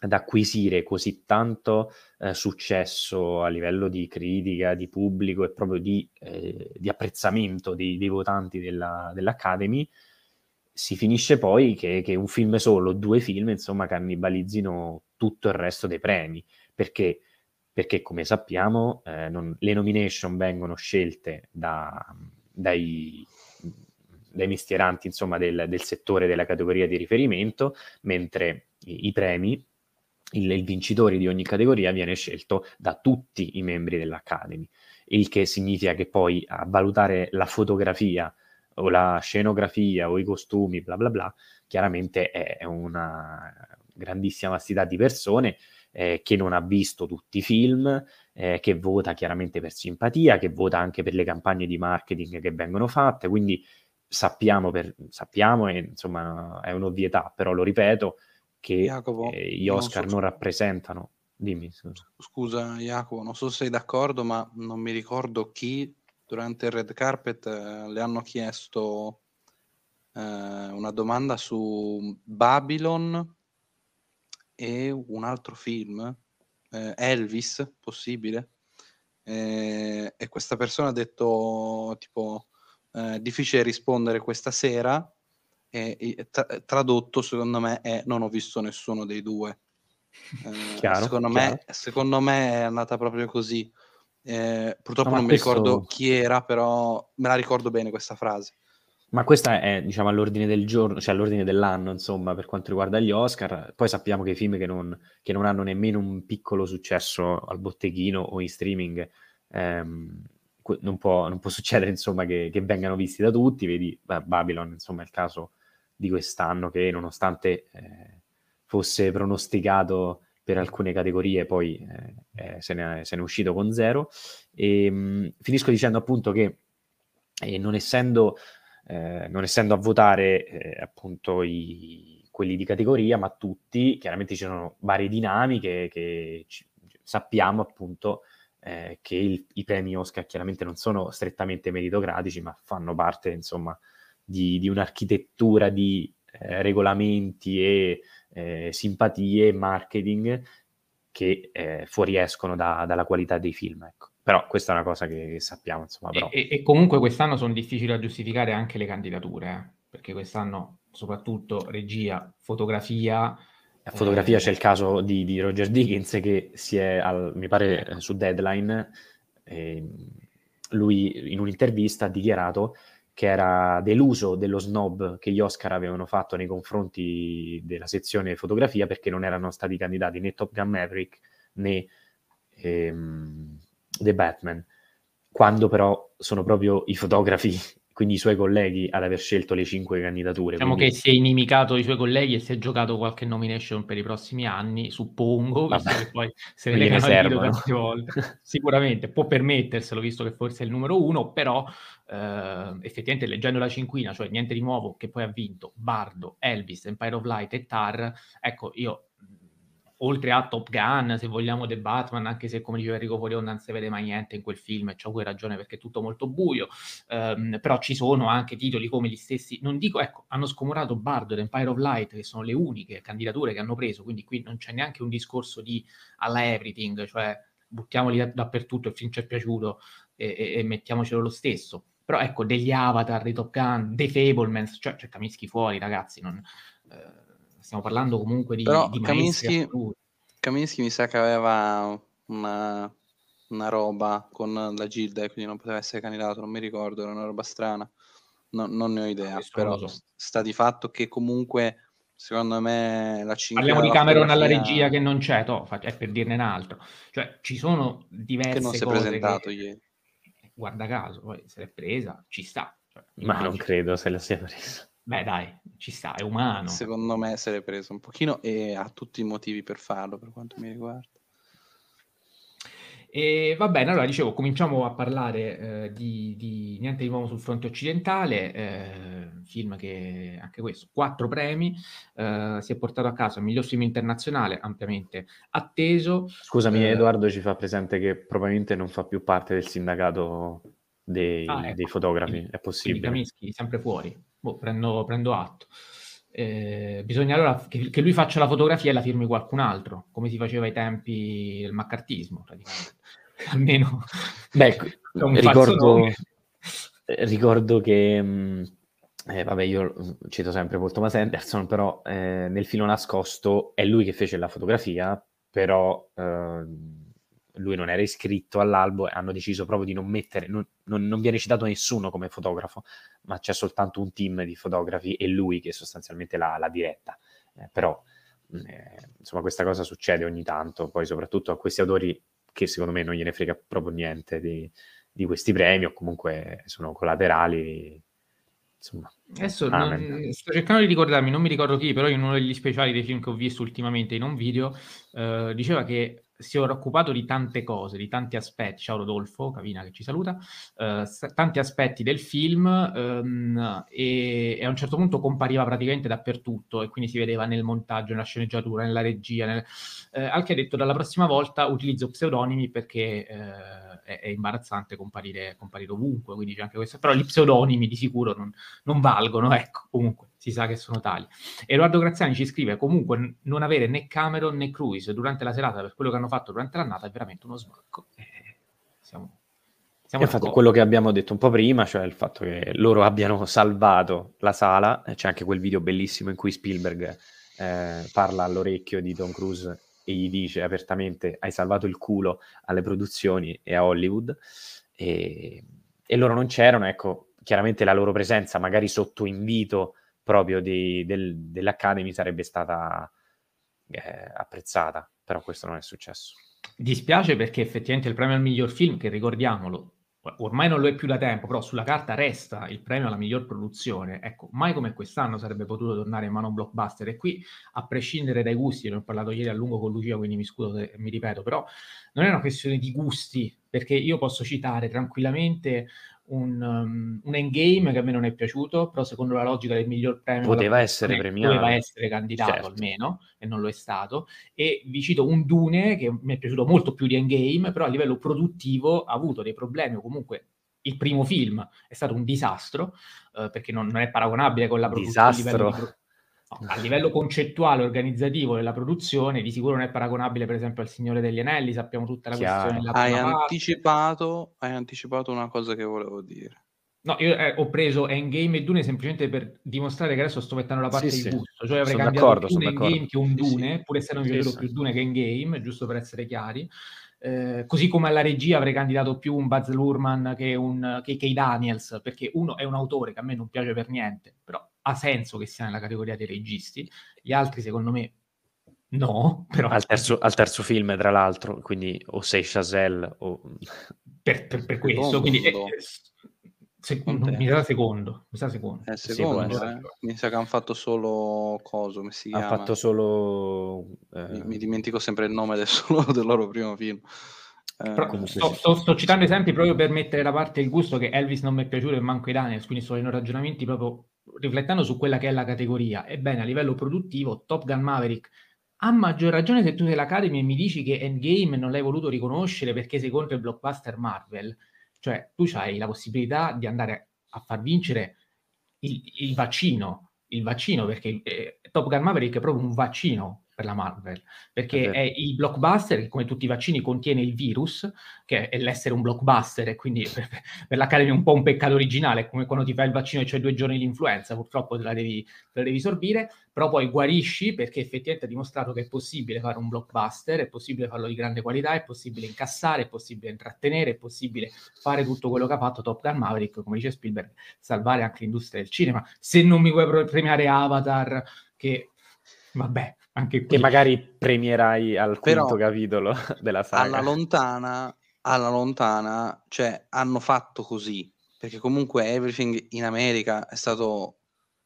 ad acquisire così tanto eh, successo a livello di critica, di pubblico e proprio di, eh, di apprezzamento dei, dei votanti della, dell'Academy, si finisce poi che, che, un film solo, due film, insomma, cannibalizzino tutto il resto dei premi. Perché? Perché come sappiamo, eh, non, le nomination vengono scelte da, dai, dai mestieranti, insomma, del, del, settore della categoria di riferimento, mentre i, i premi, il, il vincitore di ogni categoria viene scelto da tutti i membri dell'Academy, il che significa che poi a valutare la fotografia o la scenografia o i costumi, bla bla bla, chiaramente è una grandissima vastità di persone eh, che non ha visto tutti i film, eh, che vota chiaramente per simpatia, che vota anche per le campagne di marketing che vengono fatte, quindi sappiamo, per, sappiamo e insomma è un'ovvietà, però lo ripeto, che Jacopo, eh, gli Oscar non, so, non rappresentano. Dimmi. Scusa. scusa Jacopo, non so se sei d'accordo, ma non mi ricordo chi durante il red carpet eh, le hanno chiesto eh, una domanda su Babylon e un altro film, eh, Elvis, possibile? Eh, e questa persona ha detto tipo eh, difficile rispondere questa sera e, tra- tradotto secondo me è non ho visto nessuno dei due. Eh, chiaro, secondo, chiaro. Me, secondo me è andata proprio così. Eh, purtroppo no, non mi ricordo chi era, però me la ricordo bene questa frase. Ma questa è, diciamo, all'ordine del giorno, cioè all'ordine dell'anno, insomma, per quanto riguarda gli Oscar. Poi sappiamo che i film che non, che non hanno nemmeno un piccolo successo al botteghino o in streaming, ehm, non, può, non, può, succedere, insomma, che, che, vengano visti da tutti. Vedi, Babylon, insomma, è il caso di quest'anno che, nonostante eh, fosse pronosticato per alcune categorie, poi eh, eh se, ne è, se, ne è, uscito con zero. E, mh, mm, finisco dicendo appunto che eh, non essendo eh, non essendo a votare eh, appunto i, quelli di categoria, ma tutti, chiaramente ci sono varie dinamiche che ci, sappiamo appunto eh, che il, i premi Oscar chiaramente non sono strettamente meritocratici, ma fanno parte insomma di, di un'architettura di eh, regolamenti e eh, simpatie e marketing che eh, fuoriescono da, dalla qualità dei film. Ecco. Però questa è una cosa che sappiamo, insomma. Però. E, e, comunque quest'anno sono difficili da giustificare anche le candidature, eh? perché quest'anno soprattutto regia, fotografia... A fotografia eh, c'è il caso di, di, Roger Dickens che si è, al, mi pare, ecco. su Deadline, eh, lui in un'intervista ha dichiarato che era deluso dello snob che gli Oscar avevano fatto nei confronti della sezione fotografia perché non erano stati candidati né Top Gun Maverick né ehm, The Batman, quando però sono proprio i fotografi, quindi i suoi colleghi, ad aver scelto le cinque candidature. Diciamo quindi... che si è inimicato i suoi colleghi e si è giocato qualche nomination per i prossimi anni, suppongo, visto che poi se ne legano tante volte. Sicuramente può permetterselo, visto che forse è il numero uno, però eh, effettivamente leggendo la cinquina, cioè niente di nuovo, che poi ha vinto Bardo, Elvis, Empire of Light e Tar, ecco, io oltre a Top Gun, se vogliamo The Batman, anche se come diceva Enrico Polion non si vede mai niente in quel film, e c'ho quella ragione perché è tutto molto buio, um, però ci sono anche titoli come gli stessi, non dico, ecco, hanno scomorato Bardo ed Empire of Light, che sono le uniche candidature che hanno preso, quindi qui non c'è neanche un discorso di alla everything, cioè buttiamoli da, dappertutto, il film ci è piaciuto e, e, e mettiamocelo lo stesso. Però ecco, degli Avatar, dei Top Gun, dei Fablemans, cioè c'è Kaminsky fuori, ragazzi, non... Eh, stiamo parlando comunque di, Però di Kaminsky, Kaminsky mi sa che aveva una, una roba con la Gilda e quindi non poteva essere candidato, non mi ricordo, era una roba strana. No, non ne ho idea, Questo però so. sta di fatto che comunque secondo me la 5 parliamo di Cameron alla regia che non c'è to, è per dirne un altro. Cioè ci sono diverse che non si è presentato che, ieri. Guarda caso poi se l'è presa ci sta. Cioè, ma non credo se la sia presa Beh, dai, ci sta, è umano. Secondo me se l'è preso un pochino e ha tutti i motivi per farlo, per quanto mi riguarda. E va bene, allora dicevo, cominciamo a parlare eh, di, di, Niente di nuovo sul fronte occidentale, eh, film che anche questo, quattro premi, eh, si è portato a casa miglior film internazionale, ampiamente atteso. Scusami, eh, Edoardo ci fa presente che probabilmente non fa più parte del sindacato dei, ah, ecco. dei fotografi, quindi, è possibile. Kaminsky sempre fuori, boh, prendo, prendo, atto. Eh, bisogna allora che, che, lui faccia la fotografia e la firmi qualcun altro, come si faceva ai tempi del maccartismo, praticamente. Almeno Beh, ricordo, ricordo che mh, mm, eh, vabbè, io cito sempre Paul Thomas Anderson, però eh, nel filo nascosto è lui che fece la fotografia, però eh, lui non era iscritto all'albo e hanno deciso proprio di non mettere, non, non, non, viene citato nessuno come fotografo, ma c'è soltanto un team di fotografi e lui che sostanzialmente l'ha, l'ha diretta. Eh, però, eh, insomma, questa cosa succede ogni tanto, poi soprattutto a questi autori che secondo me non gliene frega proprio niente di, di questi premi o comunque sono collaterali. Insomma, Adesso non, sto cercando di ricordarmi, non mi ricordo chi, però in uno degli speciali dei film che ho visto ultimamente in un video, eh, diceva che si era occupato di tante cose, di tanti aspetti, ciao Rodolfo, Cavina che ci saluta, eh, tanti aspetti del film ehm, e, e, a un certo punto compariva praticamente dappertutto e quindi si vedeva nel montaggio, nella sceneggiatura, nella regia, nel, eh, al che ha detto dalla prossima volta utilizzo pseudonimi perché eh, è, è, imbarazzante comparire, comparire ovunque, quindi c'è anche questo, però gli pseudonimi di sicuro non, non valgono, ecco, comunque si sa che sono tali. Edoardo Graziani ci scrive comunque non avere né Cameron né Cruise durante la serata per quello che hanno fatto durante l'annata è veramente uno smacco. Eh, siamo, siamo infatti quello che abbiamo detto un po' prima, cioè il fatto che loro abbiano salvato la sala, c'è anche quel video bellissimo in cui Spielberg eh, parla all'orecchio di Tom Cruise e gli dice apertamente hai salvato il culo alle produzioni e a Hollywood e, e loro non c'erano, ecco, chiaramente la loro presenza, magari sotto invito proprio di, del, dell'Academy, sarebbe stata eh, apprezzata, però questo non è successo. Dispiace perché effettivamente il premio al miglior film, che ricordiamolo, ormai non lo è più da tempo, però sulla carta resta il premio alla miglior produzione. Ecco, mai come quest'anno sarebbe potuto tornare in mano un blockbuster. E qui, a prescindere dai gusti, ne ho parlato ieri a lungo con Lucia, quindi mi scuso se mi ripeto, però non è una questione di gusti, perché io posso citare tranquillamente un, um, un endgame che a me non è piaciuto, però secondo la logica del miglior premio poteva essere premiato, doveva essere candidato certo. almeno, e non lo è stato. E vi cito un Dune che mi è piaciuto molto più di Endgame, però a livello produttivo ha avuto dei problemi, o comunque il primo film è stato un disastro, uh, perché non, non, è paragonabile con la produzione. Disastro a livello concettuale, organizzativo della produzione, di sicuro non è paragonabile, per esempio, al Signore degli Anelli. Sappiamo tutta la Chiaro. questione della hai anticipato, hai anticipato una cosa che volevo dire. No, io eh, ho preso Endgame e Dune semplicemente per dimostrare che adesso sto mettendo la parte sì, di sì. gusto. Cioè avrei sono cambiato più un Endgame che un Dune, sì, pur essendo mi piaciuto più Dune che Endgame, giusto per essere chiari. Eh, così come alla regia avrei candidato più un Buzz Lurman che un che, che Daniels, perché uno è un autore che a me non piace per niente, però ha senso che sia nella categoria dei registi, gli altri secondo me no, però... Al terzo, al terzo film, tra l'altro, quindi o sei Chazelle o... Per, per, per questo, quindi... Eh, secondo, mi sa secondo, mi sa secondo. Eh, secondo sì, eh. Mi sa che hanno fatto solo coso, come si chiama? Ha fatto solo... Eh... Mi, mi, dimentico sempre il nome del, solo, del loro primo film. Eh, sto, sto, sto, citando esempi proprio per mettere da parte il gusto che Elvis non mi è piaciuto e manco i Daniels, quindi sto in ragionamenti proprio riflettendo su quella che è la categoria. Ebbene, a livello produttivo, Top Gun Maverick ha maggior ragione se tu sei l'Academy e mi dici che Endgame non l'hai voluto riconoscere perché sei contro il blockbuster Marvel. Cioè, tu hai la possibilità di andare a far vincere il, il vaccino, il vaccino perché eh, Top Gun Maverick è proprio un vaccino per la Marvel, perché è il blockbuster che come tutti i vaccini contiene il virus, che è l'essere un blockbuster e quindi per, per l'Academy è un po' un peccato originale, come quando ti fai il vaccino e c'è due giorni di influenza, purtroppo te la, devi, te la devi sorbire, però poi guarisci perché effettivamente ha dimostrato che è possibile fare un blockbuster, è possibile farlo di grande qualità, è possibile incassare, è possibile intrattenere, è possibile fare tutto quello che ha fatto Top Gun Maverick, come dice Spielberg, salvare anche l'industria del cinema. Se non mi vuoi premiare Avatar, che vabbè, anche qui. Che magari premierai al Però, quinto capitolo della saga. Alla lontana, alla lontana, cioè hanno fatto così, perché comunque Everything in America è stato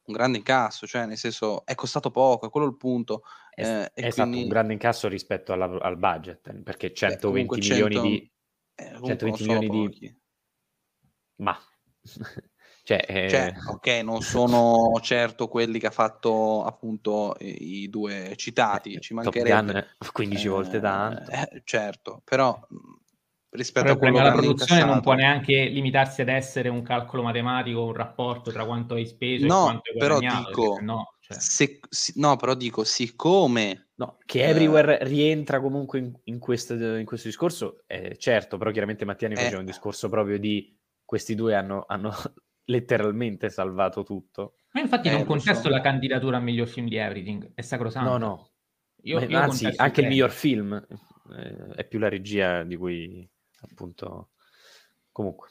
un grande incasso, cioè nel senso è costato poco, è quello il punto. È, eh, è stato quindi... un grande incasso rispetto alla, al budget, perché 120 Beh, milioni 100... di... Eh, 120 milioni pochi. di... Ma... Cioè, eh... cioè, ok, non sono certo quelli che ha fatto appunto i, i due citati, eh, ci mancherebbe. 15 eh, volte tanto. Eh, certo, però rispetto però a quello che la produzione non può neanche limitarsi ad essere un calcolo matematico, un rapporto tra quanto hai speso no, e quanto hai guadagnato. Però dico, no, cioè... se, si, no, però dico, siccome... No, che Everywhere rientra comunque in, in, questo, in questo, discorso, eh, certo, però chiaramente Mattiani faceva un discorso proprio di questi due hanno, hanno letteralmente salvato tutto. Ma infatti eh, non contesto so. la candidatura a miglior film di Everything, è sacrosanto. No, no. Io, io anzi, anche il miglior film eh, è più la regia di cui appunto comunque.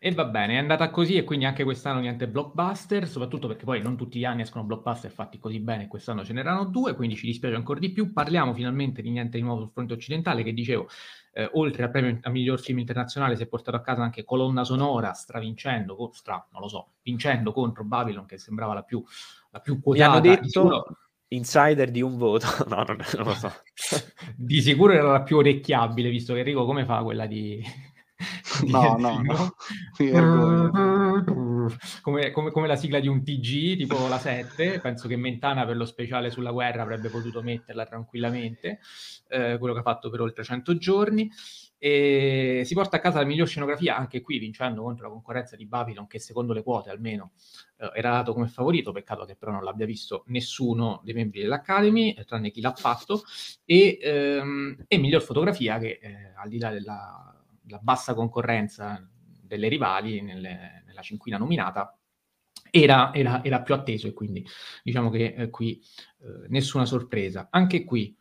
E va bene, è andata così e quindi anche quest'anno niente blockbuster, soprattutto perché poi non tutti gli anni escono blockbuster fatti così bene, quest'anno ce n'erano due, quindi ci dispiace ancora di più. Parliamo finalmente di niente di nuovo sul fronte occidentale, che dicevo, eh, oltre al premio a miglior film internazionale si è portato a casa anche colonna sonora, stravincendo, stra, non lo so, vincendo contro Babylon, che sembrava la più, la più quotata. Mi hanno detto... Insider di un voto, no, non, non lo so. di sicuro era la più orecchiabile, visto che Enrico come fa quella di, no, no, no. come, come, come, la sigla di un TG, tipo la 7, penso che Mentana per lo speciale sulla guerra avrebbe potuto metterla tranquillamente, eh, quello che ha fatto per oltre 100 giorni. E si porta a casa la miglior scenografia anche qui vincendo contro la concorrenza di Babylon che secondo le quote almeno eh, era dato come favorito peccato che però non l'abbia visto nessuno dei membri dell'Academy eh, tranne chi l'ha fatto e, ehm, e miglior fotografia che eh, al di là della la bassa concorrenza delle rivali nelle, nella cinquina nominata, era, era, era, più atteso e quindi diciamo che eh, qui eh, nessuna sorpresa. Anche qui,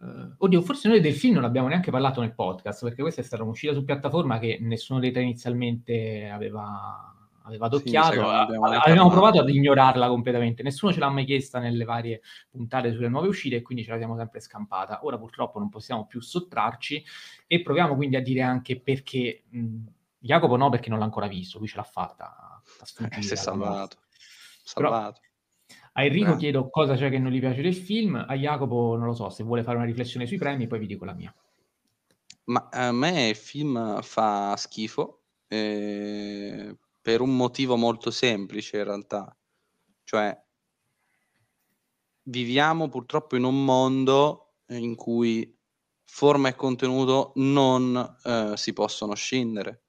eh, oddio, forse noi del film non abbiamo neanche parlato nel podcast perché questa è stata un'uscita su piattaforma che nessuno dei tre inizialmente aveva, aveva adocchiato, sì, abbiamo, avevamo provato ad ignorarla completamente, nessuno ce l'ha mai chiesta nelle varie puntate sulle nuove uscite e quindi ce la siamo sempre scampata. Ora purtroppo non possiamo più sottrarci e proviamo quindi a dire anche perché mh, Jacopo no, perché non l'ha ancora visto, lui ce l'ha fatta. Eh, si è salvato. salvato. a Enrico eh. chiedo cosa c'è che non gli piace del film, a Jacopo non lo so, se vuole fare una riflessione sui premi, poi vi dico la mia. Ma a me il film fa schifo eh, per un motivo molto semplice in realtà. Cioè, viviamo purtroppo in un mondo in cui forma e contenuto non eh, si possono scindere.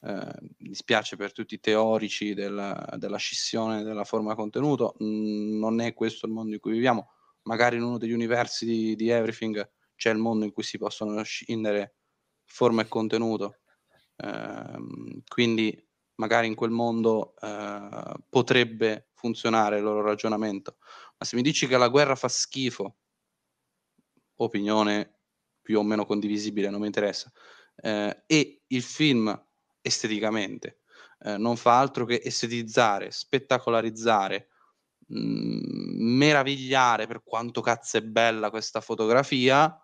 Eh, mi dispiace per tutti i teorici della, della scissione della forma contenuto, mm, non è questo il mondo in cui viviamo. Magari in uno degli universi di, di Everything c'è il mondo in cui si possono scindere forma e contenuto. Eh, quindi magari in quel mondo eh, potrebbe funzionare il loro ragionamento. Ma se mi dici che la guerra fa schifo, opinione più o meno condivisibile, non mi interessa, eh, e il film esteticamente eh, non fa altro che estetizzare, spettacolarizzare, mh, mm, meravigliare per quanto cazzo è bella questa fotografia,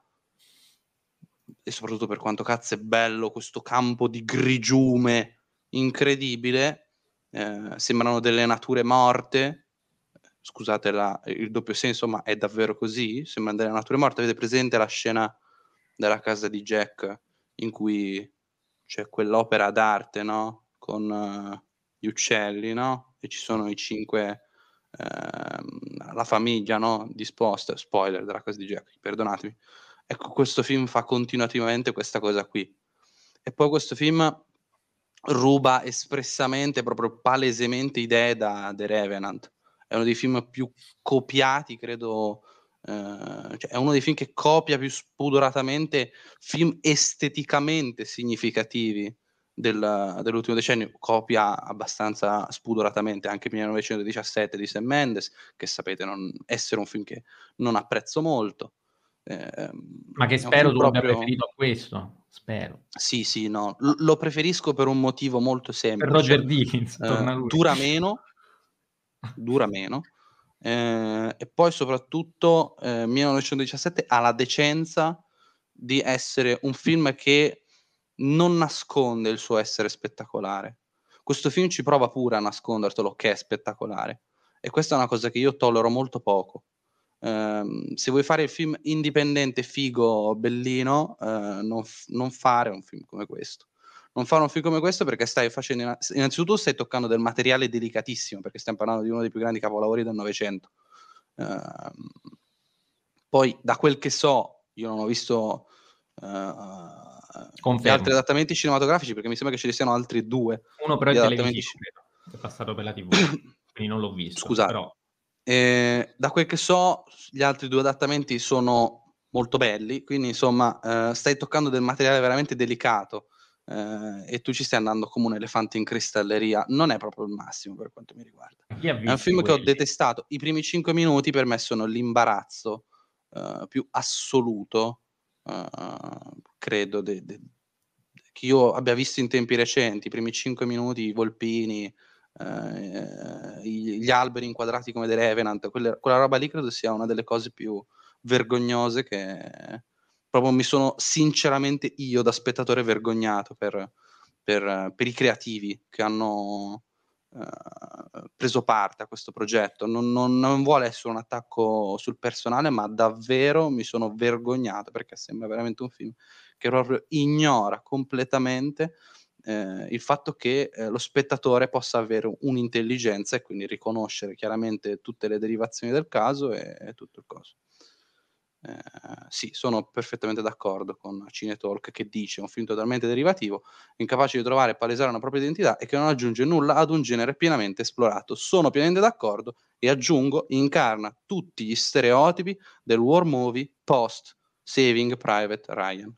e soprattutto per quanto cazzo è bello questo campo di grigiume incredibile, eh, sembrano delle nature morte, scusate la, il doppio senso, ma è davvero così, sembrano delle nature morte, avete presente la scena della casa di Jack in cui c'è quell'opera d'arte, no? Con uh, gli uccelli, no? E ci sono i cinque, uh, la famiglia, no? Disposta, spoiler della casa di Jack, perdonatemi. Ecco, questo film fa continuativamente questa cosa qui. E poi questo film ruba espressamente, proprio palesemente idee da The Revenant. È uno dei film più copiati, credo, eh, cioè è uno dei film che copia più spudoratamente film esteticamente significativi del, dell'ultimo decennio, copia abbastanza spudoratamente anche 1917 di Sam Mendes, che sapete non essere un film che non apprezzo molto. Eh, Ma che spero tu proprio... abbia preferito a questo, spero. Sì, sì, no, L- lo preferisco per un motivo molto semplice. Per Roger Dickens, eh, dura meno, dura meno, eh, e poi soprattutto eh, 1917 ha la decenza di essere un film che non nasconde il suo essere spettacolare. Questo film ci prova pure a nascondertelo che è spettacolare. E questa è una cosa che io tollero molto poco. Um, se vuoi fare il film indipendente, figo, bellino, uh, non, f- non, fare un film come questo. Non fare un film come questo perché stai facendo, innanzitutto stai toccando del materiale delicatissimo, perché stiamo parlando di uno dei più grandi capolavori del Novecento. Uh, poi, da quel che so, io non ho visto uh, gli altri adattamenti cinematografici, perché mi sembra che ce ne siano altri due. Uno però è televisivo, è passato per la TV, quindi non l'ho visto. Scusate. Però eh, da quel che so, gli altri due adattamenti sono molto belli, quindi insomma eh, stai toccando del materiale veramente delicato eh, e tu ci stai andando come un elefante in cristalleria. Non è proprio il massimo per quanto mi riguarda. È un film quelli? che ho detestato. I primi cinque minuti per me sono l'imbarazzo eh, più assoluto, eh, credo, de- de- che io abbia visto in tempi recenti. I primi cinque minuti, i volpini eh, gli alberi inquadrati come The Revenant, quelle, quella roba lì credo sia una delle cose più vergognose che proprio mi sono sinceramente io da spettatore vergognato per, per, per i creativi che hanno uh, preso parte a questo progetto. Non, non, non, vuole essere un attacco sul personale, ma davvero mi sono vergognato perché sembra veramente un film che proprio ignora completamente eh, il fatto che eh, lo spettatore possa avere un'intelligenza e quindi riconoscere chiaramente tutte le derivazioni del caso e, e tutto il coso. Eh, sì, sono perfettamente d'accordo con Cinetalk che dice un film totalmente derivativo, incapace di trovare e palesare una propria identità e che non aggiunge nulla ad un genere pienamente esplorato. Sono pienamente d'accordo e aggiungo, incarna tutti gli stereotipi del war movie post Saving Private Ryan,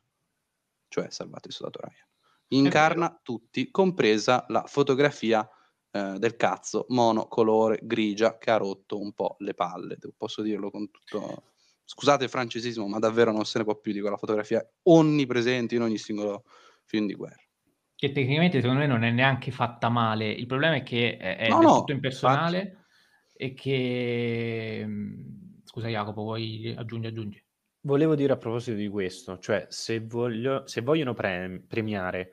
cioè salvato il soldato Ryan incarna tutti, compresa la fotografia eh, del cazzo monocolore grigia che ha rotto un po' le palle. Posso dirlo con tutto. Scusate il francesismo, ma davvero non se ne può più di quella fotografia onnipresente in ogni singolo film di guerra. che tecnicamente secondo me non è neanche fatta male. Il problema è che è, No, no, tutto impersonale e che... Scusa Jacopo, vuoi aggiungi, aggiungi? Volevo dire a proposito di questo, cioè se, voglio, se vogliono pre- premiare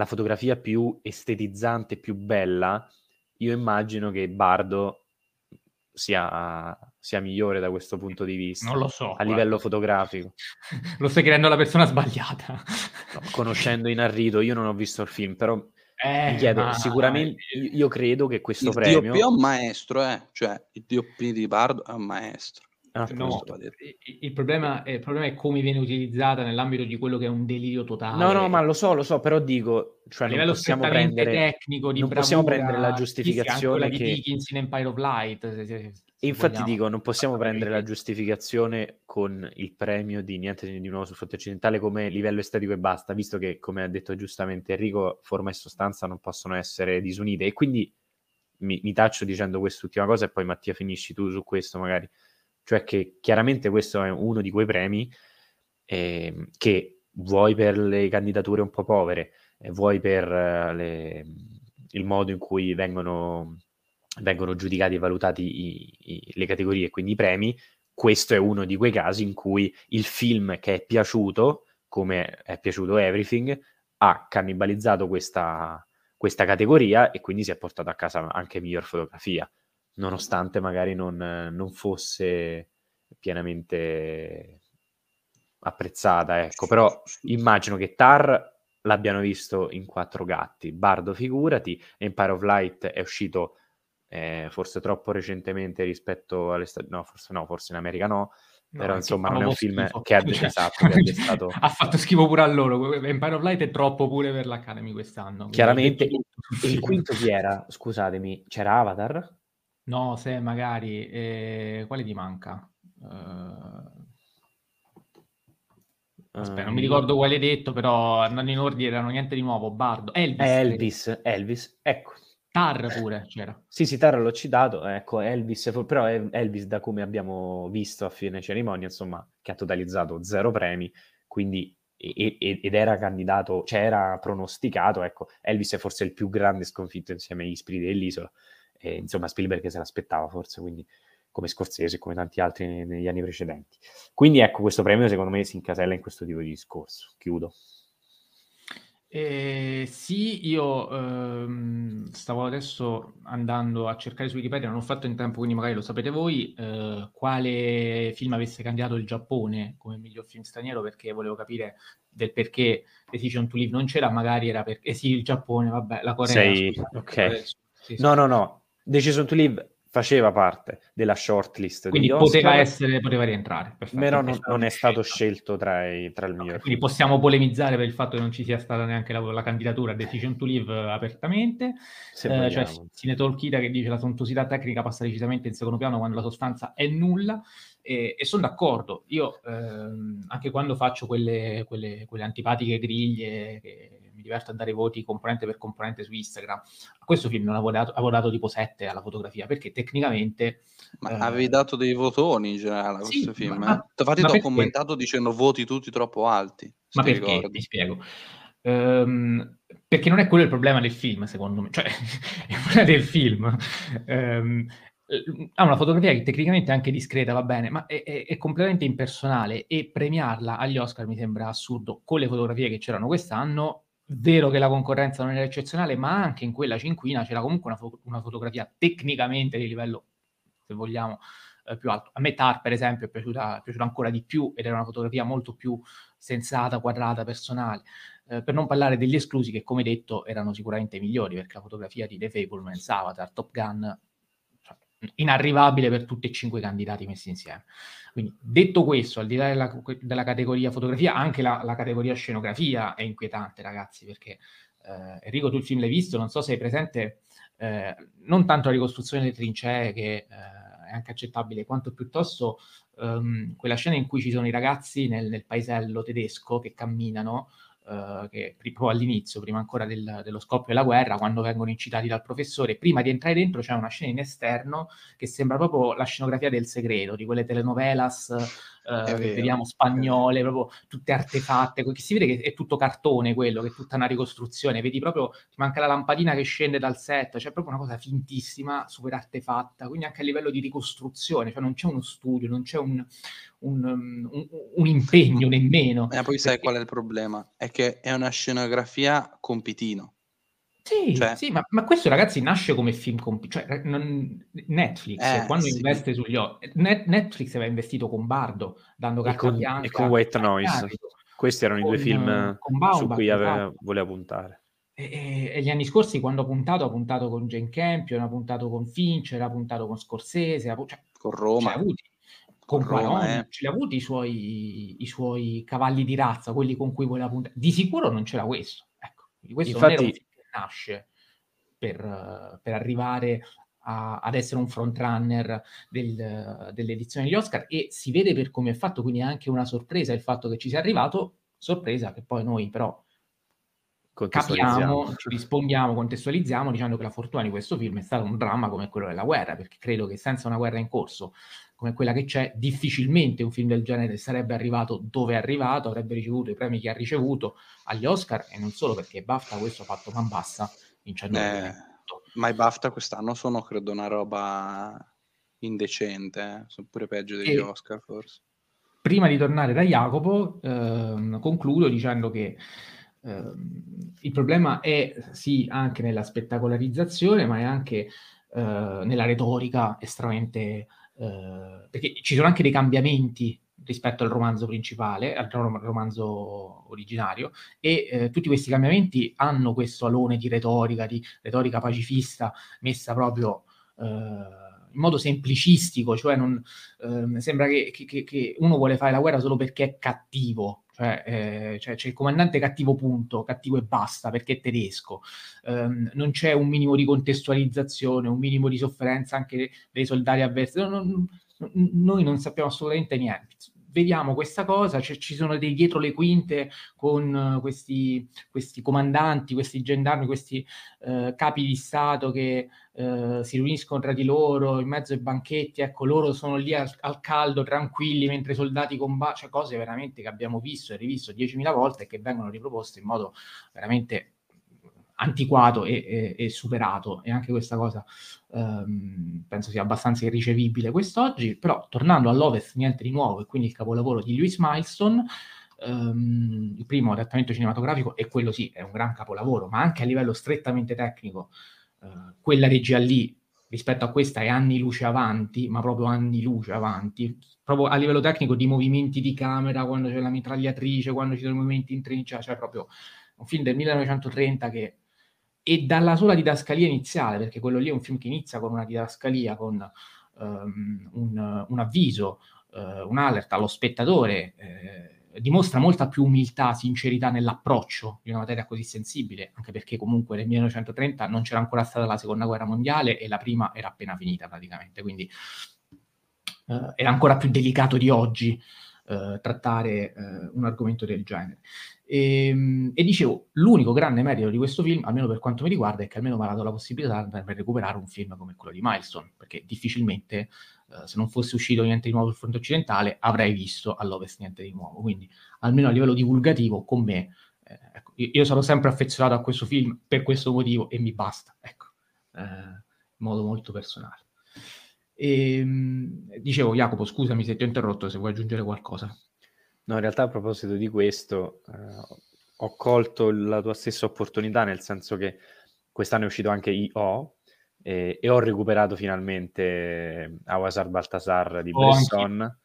la fotografia più estetizzante, più bella, io immagino che Bardo sia, sia migliore da questo punto di vista. Non lo so. A guarda. livello fotografico. Lo stai chiedendo alla persona sbagliata. No, conoscendo Inarrido, io non ho visto il film, però Eh, mi chiedo, ma- sicuramente io credo che questo Il premio... DOP è un maestro, eh. Cioè, il DOP di Bardo è un maestro. Ah, No, il- problema, è, il problema è come viene utilizzata nell'ambito di quello che è un delirio totale. No, no, ma lo so, lo so, però dico, cioè a non livello possiamo prendere... tecnico, di non possiamo bravura, prendere la giustificazione che- di Dickens in Empire of Light. se- se- se E infatti vogliamo. dico, non possiamo prendere la giustificazione con il premio di niente di nuovo sul fronte occidentale come livello estetico e basta, visto che, come ha detto giustamente Enrico, forma e sostanza non possono essere disunite. E quindi mi, mi taccio dicendo quest'ultima cosa e poi Mattia finisci tu su questo magari. Cioè che chiaramente questo è uno di quei premi ehm, che vuoi per le candidature un po' povere, e vuoi per eh, le- il modo in cui vengono, vengono giudicati e valutati i- i- le categorie, quindi i premi, questo è uno di quei casi in cui il film che è piaciuto, come è piaciuto Everything, ha cannibalizzato questa, questa categoria e quindi si è portato a casa anche miglior fotografia, nonostante magari non, non fosse pienamente apprezzata, ecco, però immagino che Tar l'abbiano visto in quattro gatti, Bardo figurati, Empire of Light è uscito eh, forse troppo recentemente rispetto alle sta- no, forse no, forse in America no, No, però insomma non è un film schifo. che ha, Cioè, esatto, che ha fatto schifo pure a loro. Empire of Light è troppo pure per l'Academy quest'anno. chiaramente il film. quinto chi era? Scusatemi, c'era Avatar? No, se magari... eh, quale ti manca? Eh, Aspetta, non mi Ehm, ricordo quale hai detto, però andando in ordine erano niente di nuovo. Bardo, Elvis, è Elvis, Elvis, ecco. Tar pure c'era. Sì, sì, Taro l'ho citato, ecco, Elvis, però Elvis da come abbiamo visto a fine cerimonia, insomma, che ha totalizzato zero premi, quindi, e- e- ed era candidato, cioè era pronosticato, ecco, Elvis è forse il più grande sconfitto insieme agli spiriti dell'isola, e, insomma Spielberg se l'aspettava forse, quindi come Scorsese e come tanti altri ne- negli anni precedenti. Quindi ecco, questo premio secondo me si incasella in questo tipo di discorso. Chiudo. Eh, sì, io ehm, stavo adesso andando a cercare su Wikipedia, non ho fatto in tempo, quindi magari lo sapete voi, eh, quale film avesse candidato il Giappone come miglior film straniero, perché volevo capire del perché Decision to Live non c'era, magari era perché, eh sì, il Giappone, vabbè, la Corea, Sei- scusate, ok. Sì, sì. No, no, no, Decision to Live faceva parte della shortlist Quindi poteva essere, poteva rientrare. perfetto, però non, non è stato scelto tra, i- tra il Ok, miglior quindi possiamo polemizzare per il fatto che non ci sia stata neanche la, la candidatura a Decision to Live eh, apertamente. se Eh, cioè. Sine Tolkita che dice la sontuosità tecnica passa decisamente in secondo piano quando la sostanza è nulla e, e sono d'accordo. Io ehm, anche quando faccio quelle, quelle- quelle antipatiche griglie che mi diverto a dare voti componente per componente su Instagram, a questo film non avevo dato, avevo dato tipo 7 alla fotografia perché tecnicamente Ma Eh, avevi dato dei votoni in generale a sì, questo film, ma- eh? Infatti ti ho commentato dicendo voti tutti troppo alti. Ma perché? ricordi. Ti spiego. Ehm, perché non è quello il problema del film, secondo me. Cioè, il problema del film eh, ha una fotografia che tecnicamente è anche discreta, va bene, ma è, è- è completamente impersonale e premiarla agli Oscar mi sembra assurdo con le fotografie che c'erano quest'anno. Vero che la concorrenza non era eccezionale, ma anche in quella cinquina c'era comunque una, fo- una fotografia tecnicamente di livello, se vogliamo, eh, più alto. A me Tar, per esempio, è piaciuta, è piaciuta ancora di più ed era una fotografia molto più sensata, quadrata, personale. Eh, per non parlare degli esclusi che, come detto, erano sicuramente migliori, perché la fotografia di The Fablemans, Avatar, Top Gun, inarrivabile per tutti e cinque i candidati messi insieme. Quindi, detto questo, al di là della, della categoria fotografia, anche la, la categoria scenografia è inquietante, ragazzi, perché eh, Enrico, tu il film l'hai visto, non so se hai presente eh, non tanto la ricostruzione delle trincee, che eh, è anche accettabile, quanto piuttosto ehm, quella scena in cui ci sono i ragazzi nel, nel paesello tedesco che camminano, eh, che pri- proprio all'inizio, prima ancora del- dello scoppio della guerra, quando vengono incitati dal professore, prima di entrare dentro c'è una scena in esterno che sembra proprio la scenografia del segreto, di quelle telenovelas eh, vediamo spagnole, proprio tutte artefatte, che si vede che è tutto cartone quello, che è tutta una ricostruzione, vedi proprio, ti manca la lampadina che scende dal set, cioè proprio una cosa fintissima, super artefatta, quindi anche a livello di ricostruzione, cioè non c'è uno studio, non c'è un, un, un, un impegno nemmeno. E poi sai qual è il problema? È che è una scenografia compitino. Sì, cioè, sì ma, ma, questo ragazzi nasce come film comp- cioè, non, Netflix eh, quando sì. investe sugli Net, Netflix aveva investito con Bardo dando carta e con, bianca e con White Noise. questi erano con, i due film Baumbach, su cui aveva, esatto. voleva puntare. E, e, e, gli anni scorsi quando ha puntato ha puntato con Jane Campion ha puntato con Fincher ha puntato con Scorsese ha, cioè, con Roma. con Roma, eh. ce li ha avuti i suoi, i suoi cavalli di razza quelli con cui voleva puntare. Di sicuro non c'era questo ecco. Questo infatti nasce per, per arrivare a, ad essere un frontrunner del, dell'edizione degli Oscar e si vede per come è fatto, quindi è anche una sorpresa il fatto che ci sia arrivato, sorpresa che poi noi però capiamo, ci rispondiamo, contestualizziamo dicendo che la fortuna di questo film è stato un dramma come quello della guerra, perché credo che senza una guerra in corso come quella che c'è, difficilmente un film del genere sarebbe arrivato dove è arrivato, avrebbe ricevuto i premi che ha ricevuto agli Oscar e non solo perché BAFTA questo ha fatto man bassa vincendo eh, ma i BAFTA quest'anno sono credo una roba indecente, eh? sono pure peggio degli e Oscar forse. Prima di tornare da Jacopo, ehm, concludo dicendo che ehm, il problema è sì anche nella spettacolarizzazione, ma è anche eh, nella retorica estremamente eh, perché ci sono anche dei cambiamenti rispetto al romanzo principale, al romanzo originario, e eh, tutti questi cambiamenti hanno questo alone di retorica, di retorica pacifista, messa proprio eh, in modo semplicistico, cioè non, eh, sembra che, che, che, uno vuole fare la guerra solo perché è cattivo, cioè, eh, cioè, c'è il comandante cattivo punto, cattivo e basta, perché è tedesco. Um, non c'è un minimo di contestualizzazione, un minimo di sofferenza anche dei soldati avversi. No, no, no, noi non sappiamo assolutamente niente vediamo questa cosa, cioè, ci sono dei dietro le quinte con uh, questi, questi, comandanti, questi gendarmi, questi uh, capi di Stato che uh, si riuniscono tra di loro in mezzo ai banchetti, ecco, loro sono lì al, al caldo, tranquilli, mentre i soldati combattono, cioè cose veramente che abbiamo visto e rivisto 10.000 volte e che vengono riproposte in modo veramente antiquato e, e, e, superato. E anche questa cosa um, penso sia abbastanza irricevibile quest'oggi, però tornando all'Ovest niente di nuovo e quindi il capolavoro di Lewis Milestone um, il primo adattamento cinematografico e quello sì è un gran capolavoro ma anche a livello strettamente tecnico uh, quella regia lì rispetto a questa è anni luce avanti ma proprio anni luce avanti. Proprio a livello tecnico di movimenti di camera quando c'è la mitragliatrice quando ci sono i movimenti in trincea cioè proprio un film del 1930 che e dalla sola didascalia iniziale, perché quello lì è un film che inizia con una didascalia, con um, un, un, avviso, uh, un alert allo spettatore, eh, dimostra molta più umiltà, sincerità nell'approccio di una materia così sensibile, anche perché comunque nel 1930 non c'era ancora stata la seconda guerra mondiale e la prima era appena finita praticamente, quindi uh, era ancora più delicato di oggi uh, trattare un argomento del genere. E, ehm, e, dicevo, l'unico grande merito di questo film, almeno per quanto mi riguarda, è che almeno mi ha dato la possibilità per, per recuperare un film come quello di Milestone, perché difficilmente, eh, se non fosse uscito niente di nuovo sul fronte occidentale, avrei visto all'Ovest niente di nuovo. Quindi, almeno a livello divulgativo, con me, eh, ecco, io, io, sono sempre affezionato a questo film per questo motivo e mi basta, ecco, eh, in modo molto personale. E, ehm, dicevo, Jacopo, scusami se ti ho interrotto, se vuoi aggiungere qualcosa. No, in realtà a proposito di questo, eh, ho colto la tua stessa opportunità, nel senso che quest'anno è uscito anche I.O. E, e ho recuperato finalmente Awasar Baltasar di oh, Bresson.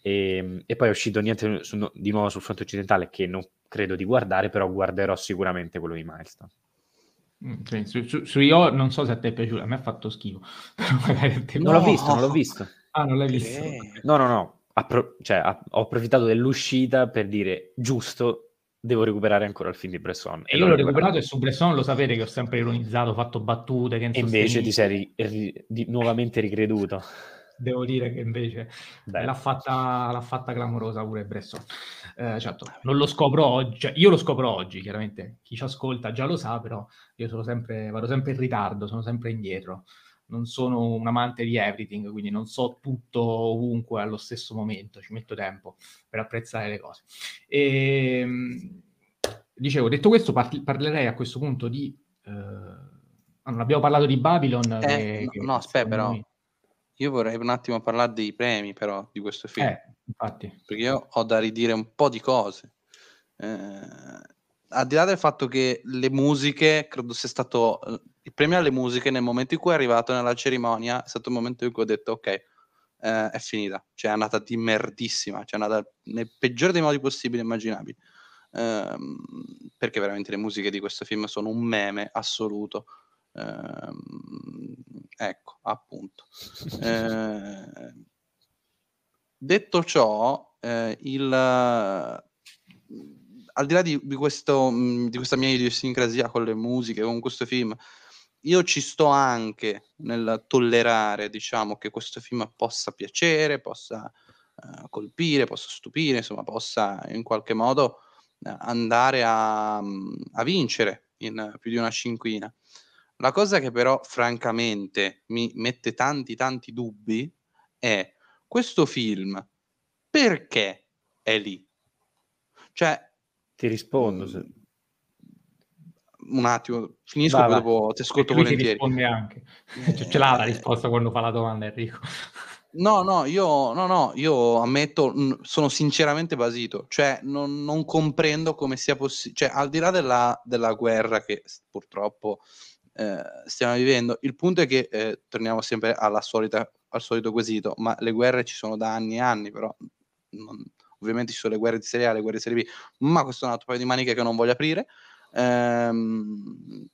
E, e, poi è uscito niente su, di nuovo sul fronte occidentale che non credo di guardare, però guarderò sicuramente quello di Milestone. Mm, su, su, su, io non so se a te è piaciuto, a me ha fatto schifo. non l'ho visto, non l'ho visto. Ah, non l'hai visto? Eh. No, no, no appro- cioè, a- ho approfittato dell'uscita per dire giusto, devo recuperare ancora il film di Bresson. E, io l'ho recuperato e su Bresson lo sapete che ho sempre ironizzato, fatto battute. Che e invece ti sei ri- ri- di- nuovamente ricreduto. Devo dire che invece l'ha fatta, l'ha fatta, clamorosa pure Bresson. Eh, certo, non lo scopro oggi, cioè io lo scopro oggi, chiaramente chi ci ascolta già lo sa, però io sono sempre, vado sempre in ritardo, sono sempre indietro non sono un amante di everything, quindi non so tutto ovunque allo stesso momento, ci metto tempo per apprezzare le cose. E, ehm, dicevo, detto questo, par- parlerei a questo punto di... Eh, non abbiamo parlato di Babylon. Eh, che, no, no aspetta però. Me... Io vorrei un attimo parlare dei premi però di questo film. Eh, infatti. Perché io ho da ridire un po' di cose. Eh, al di là del fatto che le musiche, credo sia stato il premio alle musiche nel momento in cui è arrivato nella cerimonia, è stato il momento in cui ho detto ok, eh, è finita, cioè è andata di merdissima, cioè è andata nel peggiore dei modi possibili e immaginabili. Eh, perché veramente le musiche di questo film sono un meme assoluto. Eh, ecco, appunto. Eh, detto ciò, eh, il al di là di, di, questo, mh, di questa mia idiosincrasia con le musiche, con questo film, io ci sto anche nel tollerare, diciamo, che questo film possa piacere, possa uh, colpire, possa stupire, insomma, possa in qualche modo uh, andare a, a, vincere in più di una cinquina. La cosa che però, francamente, mi mette tanti, tanti dubbi è questo film perché è lì? Cioè, ti rispondo. Se... Un attimo, finisco vai, poi dopo ti ascolto volentieri. risponde anche. Cioè, ce l'ha la risposta quando fa la domanda Enrico. No, no, io, no, no, io ammetto, sono sinceramente basito, cioè non, non comprendo come sia possibile, cioè al di là della, della guerra che purtroppo eh, stiamo vivendo, il punto è che eh, torniamo sempre alla solita, al solito quesito, ma le guerre ci sono da anni e anni, però non, ovviamente ci sono le guerre di Serie A, le guerre di Serie B, ma questo è un altro paio di maniche che non voglio aprire. Ehm,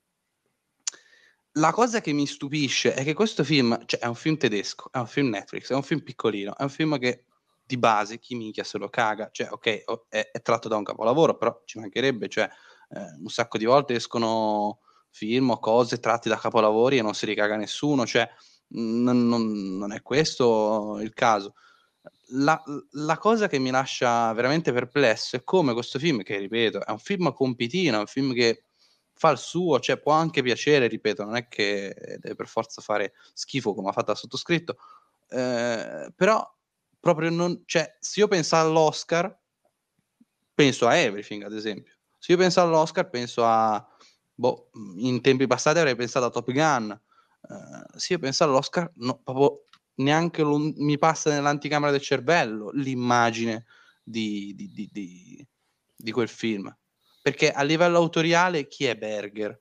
la cosa che mi stupisce è che questo film, cioè è un film tedesco, è un film Netflix, è un film piccolino, è un film che di base chi minchia se lo caga, cioè ok, è, è tratto da un capolavoro, però ci mancherebbe, cioè eh, un sacco di volte escono film o cose tratti da capolavori e non si ricaga nessuno, cioè non, non, non è questo il caso la, la, cosa che mi lascia veramente perplesso è come questo film, che ripeto, è un film compitino, è un film che fa il suo, cioè può anche piacere, ripeto, non è che deve per forza fare schifo come ha fatto il sottoscritto, eh, però proprio non, cioè, se io penso all'Oscar, penso a Everything, ad esempio. Se io penso all'Oscar, penso a, boh, in tempi passati avrei pensato a Top Gun. Uh, se io penso all'Oscar, no, proprio neanche lo, mi passa nell'anticamera del cervello l'immagine di, di, di, di, quel film. Perché a livello autoriale chi è Berger?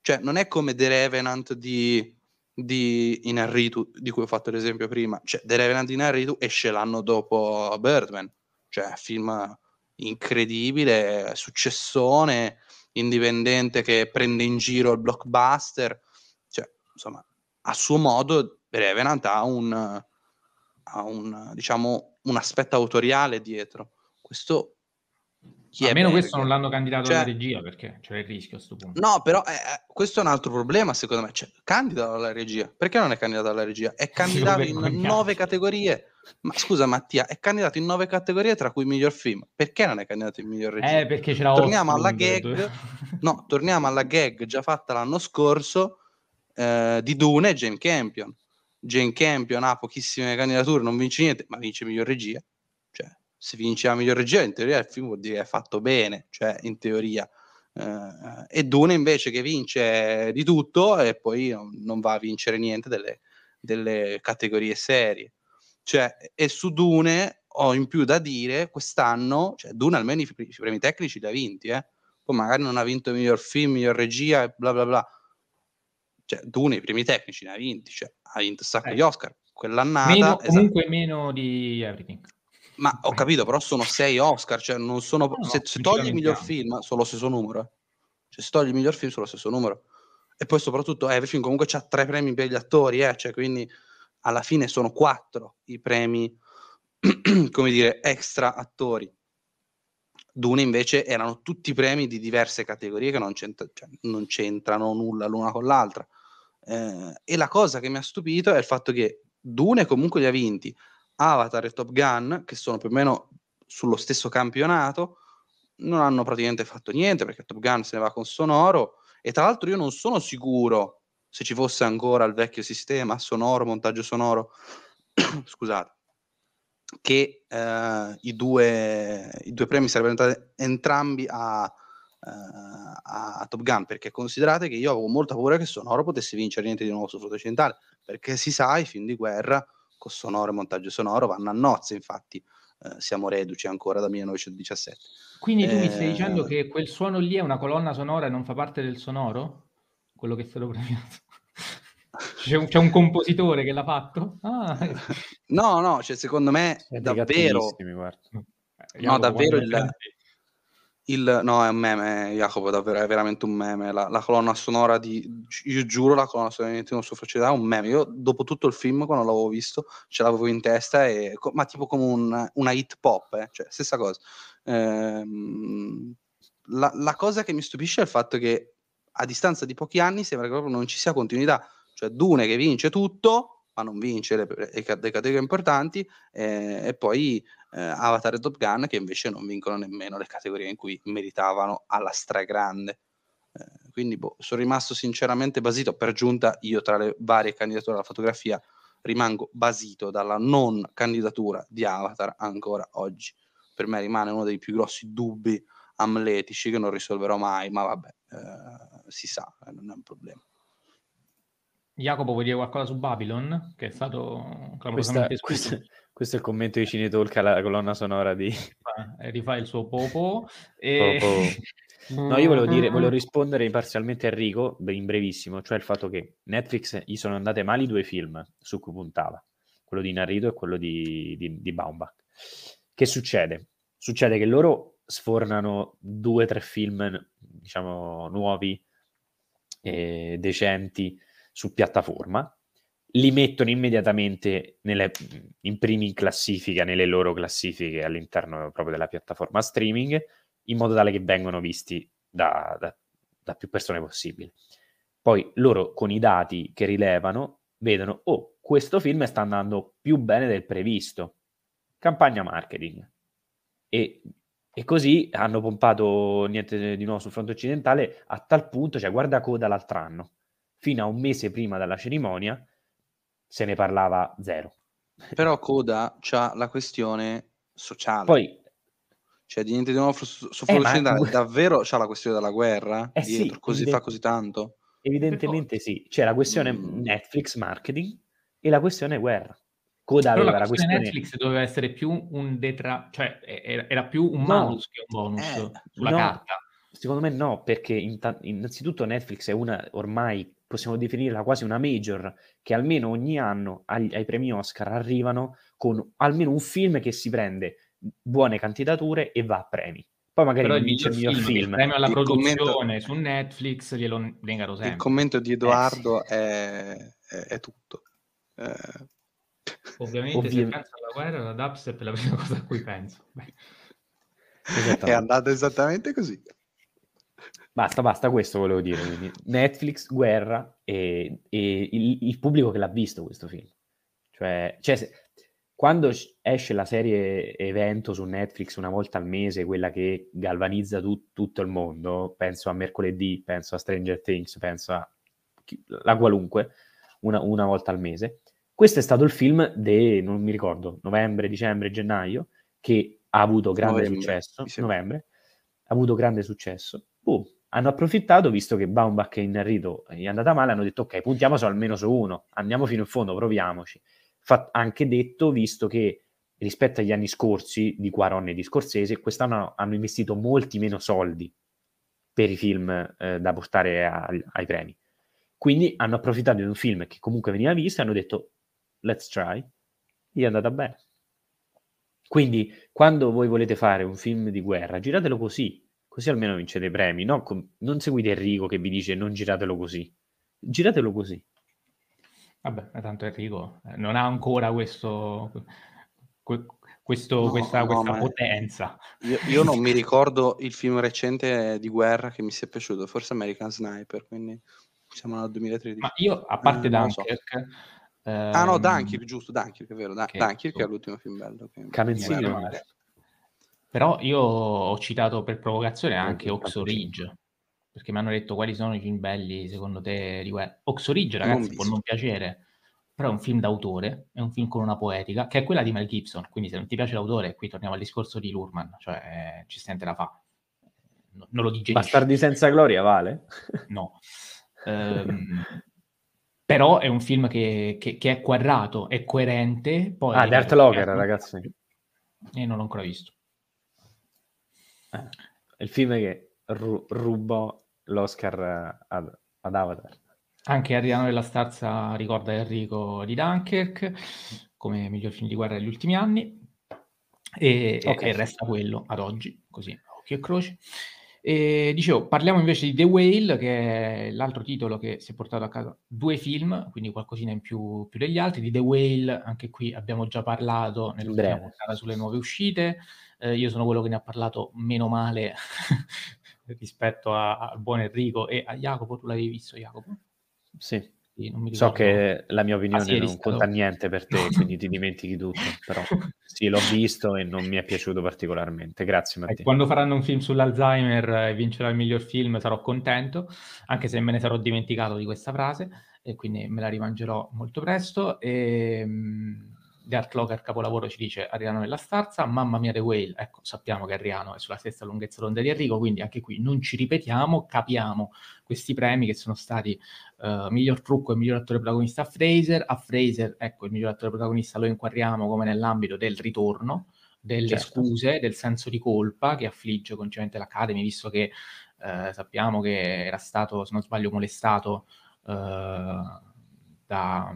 Cioè, non è come The Revenant di, di Inarritu, di cui ho fatto l'esempio prima. Cioè, The Revenant di Inarritu esce l'anno dopo Birdman. Cioè, film incredibile, successone, indipendente che prende in giro il blockbuster. Cioè, insomma, a suo modo Revenant ha un, ha un, diciamo, un aspetto autoriale dietro. Questo chi Almeno questo non l'hanno candidato cioè, alla regia perché c'è il rischio a questo punto. No, però eh, eh, questo è un altro problema secondo me. Cioè, candidato alla regia. Perché non è candidato alla regia? È candidato in nove categorie. Ma scusa Mattia, è candidato in nove categorie tra cui miglior film. Perché non è candidato in miglior regia? Eh, perché c'era Torniamo alla gag. no, torniamo alla gag già fatta l'anno scorso eh, di Dune e Jane Campion. Jane Campion ha pochissime candidature, non vince niente, ma vince miglior regia. Cioè, se vince la miglior regia, in teoria il film vuol dire che è fatto bene, cioè, in teoria. Uh, e Dune invece che vince di tutto e poi non va a vincere niente delle, delle categorie serie. Cioè, e su Dune ho in più da dire quest'anno, cioè Dune almeno i, premi tecnici li ha vinti, eh? poi magari non ha vinto miglior film, miglior regia, bla bla bla cioè Dune i primi tecnici ne ha vinti, cioè ha vinto un sacco eh. di Oscar. Quell'annata meno, esatto. comunque meno di Everything. Ma ho capito, però sono sei Oscar, cioè non sono no, se, se togli il miglior film sono lo stesso numero. Eh. Cioè se togli il miglior film sono lo stesso numero. E poi soprattutto Everything comunque ha tre premi per gli attori, eh, cioè quindi alla fine sono quattro i premi come dire extra attori. Dune invece erano tutti premi di diverse categorie che non, c'entra, cioè, non c'entrano nulla l'una con l'altra. Eh, e la cosa che mi ha stupito è il fatto che Dune comunque li ha vinti, Avatar e Top Gun, che sono più o meno sullo stesso campionato, non hanno praticamente fatto niente perché Top Gun se ne va con sonoro e tra l'altro io non sono sicuro se ci fosse ancora il vecchio sistema sonoro, montaggio sonoro, scusate, che eh, i, due, i, due, premi sarebbero entrati entrambi a, uh, a, Top Gun, perché considerate che io avevo molta paura che Sonoro potesse vincere niente di nuovo sul fronte occidentale, perché si sa, i film di guerra con sonoro e montaggio sonoro vanno a nozze, infatti eh, siamo reduci ancora da 1917. Quindi tu eh, mi stai dicendo che quel suono lì è una colonna sonora e non fa parte del sonoro? Quello che è stato premiato? C'è un, c'è un, compositore che l'ha fatto? Ah. No, no, cioè, secondo me è davvero... No, davvero il, il, no, è un meme, Jacopo, davvero, è veramente un meme. La, la colonna sonora di... Io giuro, la colonna sonora di Nintendo su Facilità è un meme. Io, dopo tutto il film, quando l'avevo visto, ce l'avevo in testa, e, ma tipo come un, una hit pop, eh? cioè, stessa cosa. Ehm, la, la cosa che mi stupisce è il fatto che a distanza di pochi anni sembra che proprio non ci sia continuità cioè Dune che vince tutto, ma non vince le, le, le categorie importanti, eh, e poi eh, Avatar e Top Gun che invece non vincono nemmeno le categorie in cui meritavano alla stragrande. Eh, quindi boh, sono rimasto sinceramente basito. Per giunta, io tra le varie candidature alla fotografia rimango basito dalla non candidatura di Avatar ancora oggi. Per me rimane uno dei più grossi dubbi amletici che non risolverò mai, ma vabbè, eh, si sa, eh, non è un problema. Jacopo, vuoi dire qualcosa su Babylon? Che è stato clamorosamente questa, questo, è il commento di Cinetalk alla colonna sonora di... Eh, rifà il suo popo. E... popo. No, io volevo dire, volevo rispondere parzialmente a Enrico, in brevissimo, cioè il fatto che Netflix gli sono andate male i due film su cui puntava, quello di Narito e quello di, di, di Baumbach. Che succede? Succede che loro sfornano due o tre film, diciamo, nuovi, e decenti, su piattaforma, li mettono immediatamente nelle, in primi in classifica, nelle loro classifiche all'interno proprio della piattaforma streaming, in modo tale che vengono visti da, da, da più persone possibile. Poi loro con i dati che rilevano vedono, oh, questo film sta andando più bene del previsto. Campagna marketing. E, e così hanno pompato niente di nuovo sul fronte occidentale a tal punto, cioè guarda coda l'altro anno fino a un mese prima della cerimonia se ne parlava zero. Però Coda c'ha la questione sociale. Poi, cioè, di niente di nuovo su, su eh, ma... davvero c'ha la questione della guerra? Eh dietro, sì, così evident... fa così tanto? Evidentemente sì. C'è la questione mm. Netflix marketing e la questione guerra. Coda aveva la, la questione Netflix doveva essere più un detra... cioè era, più un no. malus che un bonus eh, sulla no. carta. Secondo me no, perché innanzitutto Netflix è una ormai possiamo definirla quasi una major, che almeno ogni anno agli, ai premi Oscar arrivano con almeno un film che si prende buone candidature e va a premi. Poi magari Però il il miglior film. film. Il premio alla il produzione commento... su Netflix glielo vengano sempre. Il commento di Edoardo eh, sì. è, è, è, tutto. Eh... Ovviamente Ovvi... se penso alla guerra, la dubstep è la prima cosa a cui penso. È andato esattamente così. Basta, basta, questo volevo dire. Quindi. Netflix, guerra e, e il, il, pubblico che l'ha visto questo film. Cioè, cioè se, quando esce la serie evento su Netflix una volta al mese, quella che galvanizza tu, tutto il mondo, penso a mercoledì, penso a Stranger Things, penso a la qualunque, una, una volta al mese. Questo è stato il film di, non mi ricordo, novembre, dicembre, gennaio, che ha avuto grande novembre, successo. Novembre, ha avuto grande successo. Boom, hanno approfittato, visto che Baumbach e Inarrito gli è andata male, hanno detto ok, puntiamo su almeno su uno, andiamo fino in fondo, proviamoci. Fa- anche detto, visto che rispetto agli anni scorsi di Quaron e di Scorsese, quest'anno hanno investito molti meno soldi per i film eh, da portare a- ai premi. Quindi hanno approfittato di un film che comunque veniva visto e hanno detto let's try, gli è andata bene. Quindi quando voi volete fare un film di guerra, giratelo così, Così almeno vincete premi, no? Com- non seguite Enrico che vi dice non giratelo così. Giratelo così. Vabbè, tanto Enrico eh, non ha ancora questo, que- questo no, questa, no, questa potenza. Io, io, non mi ricordo il film recente di guerra che mi sia piaciuto, forse American Sniper, quindi siamo nel 2013. Ma io, a parte eh, Dunkirk... So. Ehm... Ah no, Dunkirk, giusto, Dunkirk, è vero, Dunkirk è l'ultimo film bello. Che... Kamen però io ho citato per provocazione anche Oxo Ridge. perché mi hanno detto quali sono i film belli secondo te di guerra. Ridge, ragazzi, non può non piacere, però è un film d'autore, è un film con una poetica, che è quella di Mel Gibson, quindi se non ti piace l'autore, qui torniamo al discorso di Lurman, cioè eh, ci sente la fa. No, non lo digerisci. Bastardi senza gloria vale? no. Um, però è un film che, che, che, è quadrato, è coerente. Poi, ah, Dirt Logger, ragazzi. E non l'ho ancora visto. Eh, il film che ru- rubò l'Oscar ad, ad Avatar. Anche Adriano della Starza ricorda Enrico di Dunkirk come miglior film di guerra degli ultimi anni e, okay. e resta quello ad oggi, così, occhio e croce. E, dicevo, parliamo invece di The Whale, che è l'altro titolo che si è portato a casa due film, quindi qualcosina in più, più degli altri. Di The Whale, anche qui abbiamo già parlato nell'ultima puntata sulle nuove uscite. Eh, io sono quello che ne ha parlato meno male rispetto al buon Enrico e a Jacopo. Tu l'avevi visto, Jacopo? Sì. So che la mia opinione ah, sì, non conta niente per te, quindi ti dimentichi tutto, però sì, l'ho visto e non mi è piaciuto particolarmente. Grazie Matteo. Quando faranno un film sull'Alzheimer e vincerà il miglior film sarò contento, anche se me ne sarò dimenticato di questa frase, e quindi me la rimangerò molto presto. E, The Art Locker capolavoro ci dice Ariano nella Starza, Mamma mia The Whale, ecco sappiamo che Ariano è sulla stessa lunghezza d'onda di Enrico, quindi anche qui non ci ripetiamo, capiamo questi premi che sono stati uh, miglior trucco e miglior attore protagonista a Fraser, a Fraser ecco il miglior attore protagonista lo inquadriamo come nell'ambito del ritorno, delle certo. scuse, del senso di colpa che affligge continuamente l'Academy, visto che uh, sappiamo che era stato, se non sbaglio, molestato uh, da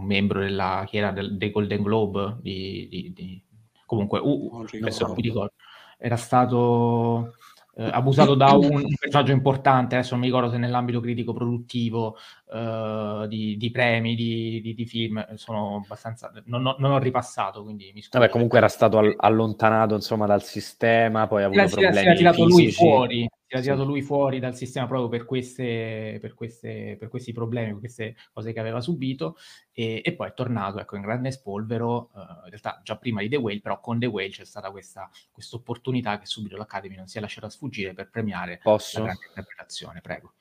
un membro della, che era del, dei Golden Globe, di, di, di comunque, uh, adesso non mi ricordo, era stato eh, abusato da un, un, personaggio importante, adesso non mi ricordo se nell'ambito critico produttivo eh, di, di, premi, di, di, film, sono abbastanza... Non ho, non ho ripassato, quindi mi scuso. Vabbè, comunque era stato allontanato insomma dal sistema, poi ha avuto si problemi si era tirato fisici. lui fuori, si era tirato lui fuori dal sistema proprio per, queste, per, queste, per questi problemi, per queste cose che aveva subito e, e poi è tornato ecco, in grande spolvero, uh, in realtà già prima di The Whale, però con The Whale c'è stata questa opportunità che subito l'Academy non si è lasciata sfuggire per premiare Posso? la grande interpretazione, prego.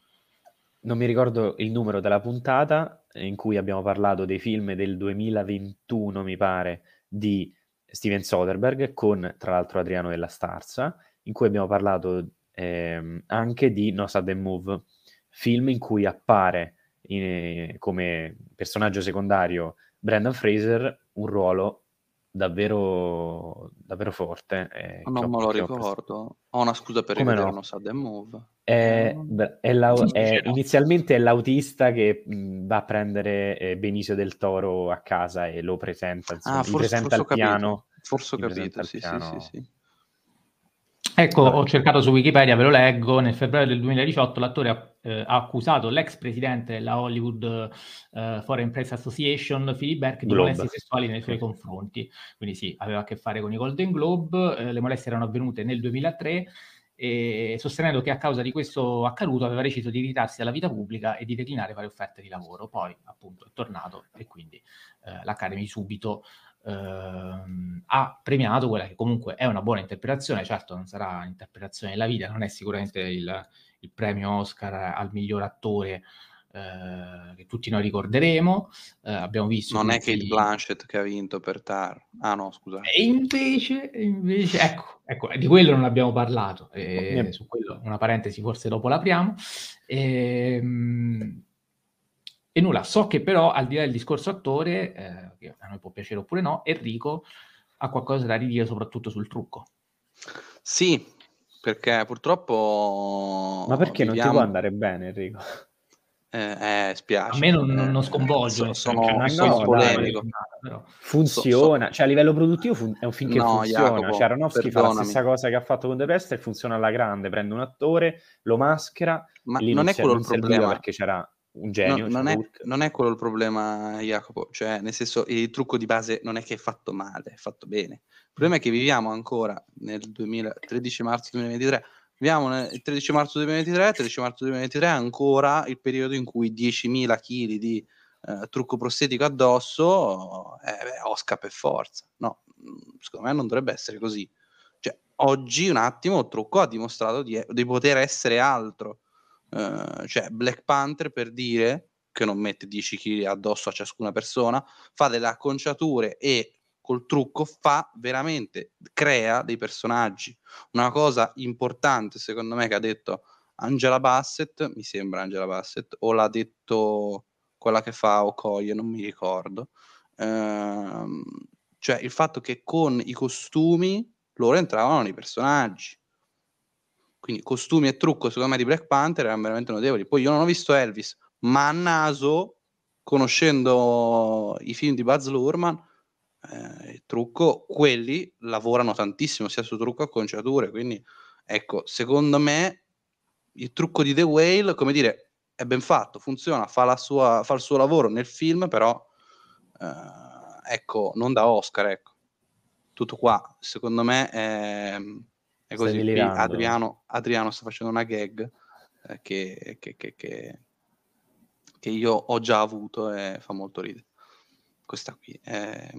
Non mi ricordo il numero della puntata in cui abbiamo parlato dei film del 2021, mi pare, di Steven Soderbergh con tra l'altro Adriano della Starza, in cui abbiamo parlato ehm, anche di No Sudden Move, film in cui appare in, come personaggio secondario Brandon Fraser un ruolo davvero, davvero forte. Eh, non me lo ricordo. Ho una scusa per Come rivedere no? No Sudden Move. È, è, la, è inizialmente è l'autista che mh, va a prendere eh, Benicio del Toro a casa e lo presenta, insomma, ah, forse, presenta forse al piano. Forse ho capito, sì, sì, sì, sì. Ecco, ho cercato su Wikipedia, ve lo leggo, nel febbraio del 2018 l'attore ha, eh, ha accusato l'ex presidente della Hollywood eh, Foreign Press Association, Philip Berk, di molestie sessuali nei suoi confronti. Quindi sì, aveva a che fare con i Golden Globe, eh, le molestie erano avvenute nel 2003 e sostenendo che a causa di questo accaduto aveva deciso di ritirarsi dalla vita pubblica e di declinare varie offerte di lavoro. Poi appunto è tornato e quindi eh, l'Academy subito ehm, ha premiato quella che comunque è una buona interpretazione, certo non sarà l'interpretazione della vita, non è sicuramente il, il premio Oscar al miglior attore eh, che tutti noi ricorderemo. Eh, abbiamo visto. Non tutti... è Kate Blanchett che ha vinto per Tar. Ah, no, scusa. E invece, invece ecco, ecco, di quello non abbiamo parlato. E, Su quello, una parentesi, forse dopo l'apriamo. E, ehm, e nulla, so che però al di là del discorso attore, eh, che a noi può piacere oppure no, Enrico ha qualcosa da ridire soprattutto sul trucco. Sì, perché purtroppo... Ma perché viviamo... non ti può andare bene Enrico? Eh, eh, spiace. A me non, non, non sconvolge, eh, sono, cioè, sono no, polemico. Funziona, so, so. cioè a livello produttivo fun- è un film che no, funziona. Jacopo, cioè, Aronofsky fa la stessa cosa che ha fatto con The Pest e funziona alla grande. Prende un attore, lo maschera, ma non è quello il problema perché c'era un genio. No, non, è, non, è, quello il problema, Jacopo. Cioè, nel senso, il trucco di base non è che è fatto male, è fatto bene. Il problema è che viviamo ancora nel 2000, 13 marzo 2023 Viviamo il 13 marzo 2023, 13 marzo 2023 è ancora il periodo in cui 10.000 kg di eh, trucco prostetico addosso eh, Oscar per forza. No, mm, secondo me non dovrebbe essere così. Cioè, oggi un attimo il trucco ha dimostrato di, di poter essere altro. Uh, cioè Black Panther per dire che non mette 10 kg addosso a ciascuna persona, fa delle acconciature e col trucco fa veramente, crea dei personaggi. Una cosa importante secondo me che ha detto Angela Bassett, mi sembra Angela Bassett, o l'ha detto quella che fa Okoye, non mi ricordo, ehm, cioè il fatto che con i costumi loro entravano nei personaggi. Quindi costumi e trucco secondo me di Black Panther erano veramente notevoli. Poi io non ho visto Elvis, ma a naso, conoscendo i film di Buzz Lurman, eh, il trucco, quelli lavorano tantissimo sia su trucco che conciature. Quindi ecco, secondo me il trucco di The Whale, come dire, è ben fatto, funziona, fa, sua, fa il suo lavoro nel film, però eh, ecco, non da Oscar, ecco. Tutto qua, secondo me è, è così. Adriano, Adriano, sta facendo una gag eh, che, che, che, che, io ho già avuto e fa molto ridere. Questa qui, eh,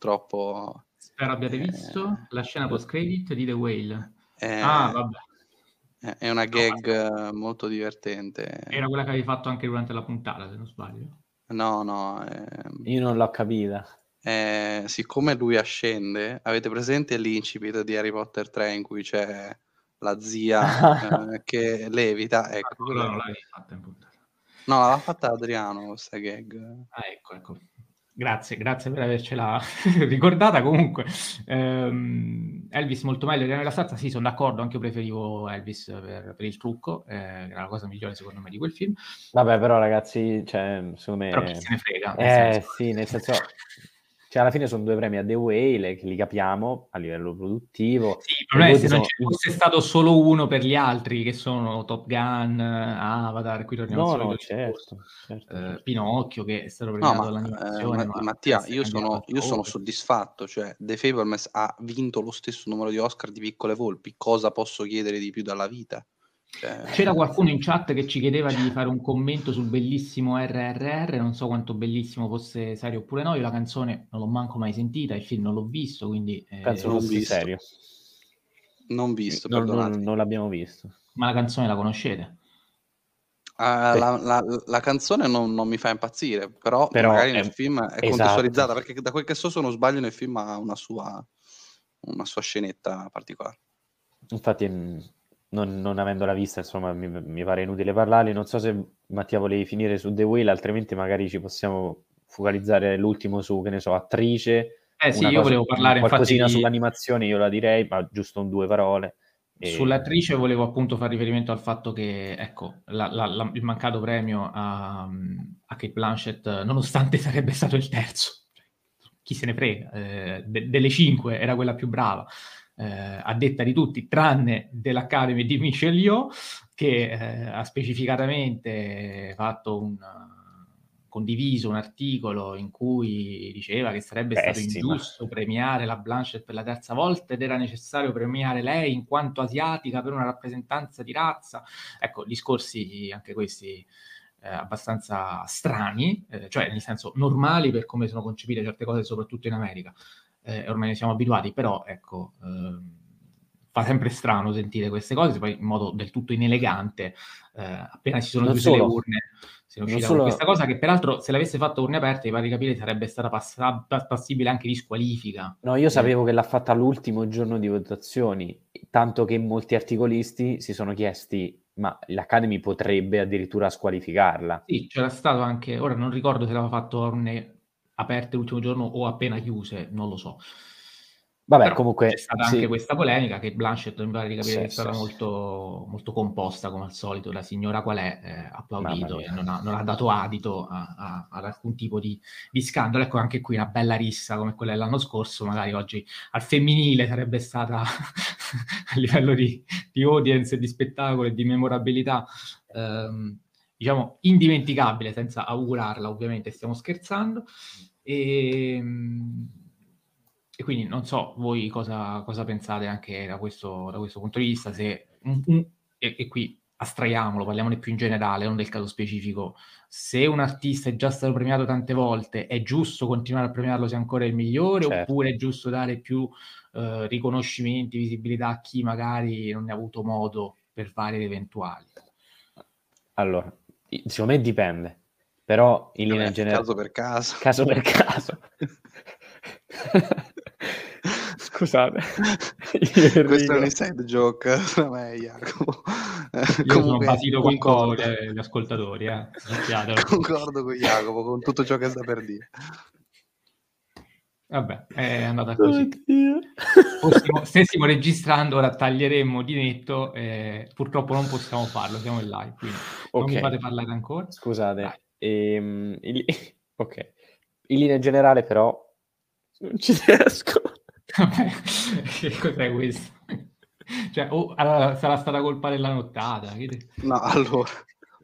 purtroppo... Spero abbiate eh, visto la scena post-credit di The Whale. Eh, ah, vabbè. È una gag no, molto divertente. Era quella che avevi fatto anche durante la puntata, se non sbaglio. No, no. Ehm, Io non l'ho capita. Eh, siccome lui ascende, avete presente l'incipit di Harry Potter 3 in cui c'è la zia eh, che levita? Ecco, ah, non l'avevi fatta in puntata. No, l'aveva fatta Adriano questa gag. Ah, ecco, ecco. Grazie, grazie per avercela ricordata. Comunque, ehm, Elvis molto meglio di nella stanza. Sì, sono d'accordo. Anche io preferivo Elvis per, per il trucco, eh, era la cosa migliore secondo me di quel film. Vabbè, però, ragazzi, cioè, secondo me. Però chi se ne frega. Eh, senso. sì, nel senso. Cioè, alla fine sono due premi a The Whale che li capiamo a livello produttivo. Sì, il problema è se non ci fosse stato solo uno per gli altri, che sono Top Gun, Avatar, qui torniamo no, no, certo, certo, eh, Pinocchio, che è stato premiato no, ma, eh, ma, Mattia, io sono, io sono soddisfatto, cioè The Fablemans ha vinto lo stesso numero di Oscar di Piccole Volpi, cosa posso chiedere di più dalla vita? Cioè... C'era qualcuno in chat che ci chiedeva di fare un commento sul bellissimo RRR, non so quanto bellissimo fosse serio oppure no, io la canzone non l'ho manco mai sentita, il film non l'ho visto, quindi... Eh, Penso fosse visto. serio. Non visto, non, non, non, l'abbiamo visto. Ma la canzone la conoscete? Uh, la, la, la, canzone non, non, mi fa impazzire, però, però magari è, nel film è esatto. contestualizzata, perché da quel che so, se non sbaglio, nel film ha una sua, una sua scenetta particolare. Infatti non, non avendola vista, insomma, mi, mi, pare inutile parlarne. Non so se Mattia volevi finire su The Whale, altrimenti magari ci possiamo focalizzare l'ultimo su, che ne so, attrice. Eh sì, io volevo parlare infatti, sull'animazione, io la direi, ma giusto un due parole. E... Sull'attrice volevo appunto fare riferimento al fatto che, ecco, la, la, la, il mancato premio a, a Kate Blanchett, nonostante sarebbe stato il terzo, chi se ne frega, eh, de, delle cinque era quella più brava eh, a detta di tutti, tranne dell'Academy di Michel Yeoh, che eh, ha specificatamente fatto un condiviso un articolo in cui diceva che sarebbe Pessima. stato ingiusto premiare la Blanchett per la terza volta ed era necessario premiare lei in quanto asiatica per una rappresentanza di razza. Ecco, discorsi anche questi eh, abbastanza strani, eh, cioè nel senso normali per come sono concepite certe cose, soprattutto in America eh, ormai ne siamo abituati, però ecco, eh, fa sempre strano sentire queste cose, poi in modo del tutto inelegante, eh, appena si sono non chiuse solo. le urne, si è uscita solo... questa cosa che peraltro se l'avesse fatto urne aperte, mi pare di capire, sarebbe stata pass- passibile anche di squalifica. No, io sapevo che l'ha fatta all'ultimo giorno di votazioni, tanto che molti articolisti si sono chiesti ma l'Academy potrebbe addirittura squalificarla. Sì, c'era stato anche, ora non ricordo se l'aveva fatto urne aperte l'ultimo giorno o appena chiuse, non lo so. Vabbè, Però comunque c'è stata sì. anche questa polemica che Blanchett mi pare di capire sì, è stata sì, molto, molto, composta come al solito, la signora qual è eh, applaudito e non ha, non ha, dato adito a, a, ad alcun tipo di, di, scandalo. Ecco anche qui una bella rissa come quella dell'anno scorso, magari oggi al femminile sarebbe stata a livello di, di, audience, di spettacolo e di memorabilità. Ehm, diciamo indimenticabile senza augurarla ovviamente stiamo scherzando e, ehm, e quindi non so voi cosa, cosa pensate anche da questo, da questo, punto di vista, se, e, e, qui astraiamolo, parliamone più in generale, non del caso specifico, se un artista è già stato premiato tante volte, è giusto continuare a premiarlo se ancora è il migliore, certo. oppure è giusto dare più eh, riconoscimenti, visibilità a chi magari non ne ha avuto modo per vari eventuali? Allora, secondo me dipende, però in linea generale... Caso per caso. Caso per caso. Scusate. Questo è un inside joke tra me e Jacopo. Io Comunque, sono basito con gli, gli ascoltatori. Eh. Concordo con Jacopo, con tutto ciò che sta per dire. Vabbè, è andata così. Possiamo, stessimo registrando, ora taglieremmo di netto. Eh, purtroppo non possiamo farlo, siamo in live, quindi okay. non mi fate parlare ancora. Scusate. Ehm, il, ok. In linea generale, però, non ci riesco. che cos'è questo? Cioè, oh, allora sarà stata colpa della nottata. No, allora,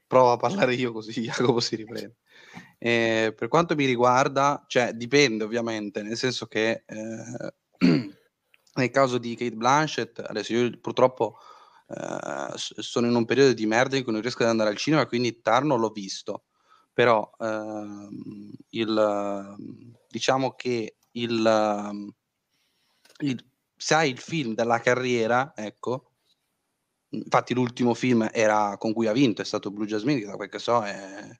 provo a parlare io così Jacopo si riprende. Eh, per quanto mi riguarda, cioè, dipende ovviamente, nel senso che eh, nel caso di Kate Blanchett, adesso io purtroppo eh, sono in un periodo di merda in cui non riesco ad andare al cinema, quindi Tar non l'ho visto, però ehm, il, diciamo che il, il, se hai il film della carriera, ecco, infatti l'ultimo film era con cui ha vinto, è stato Blue Jasmine, che da quel che so è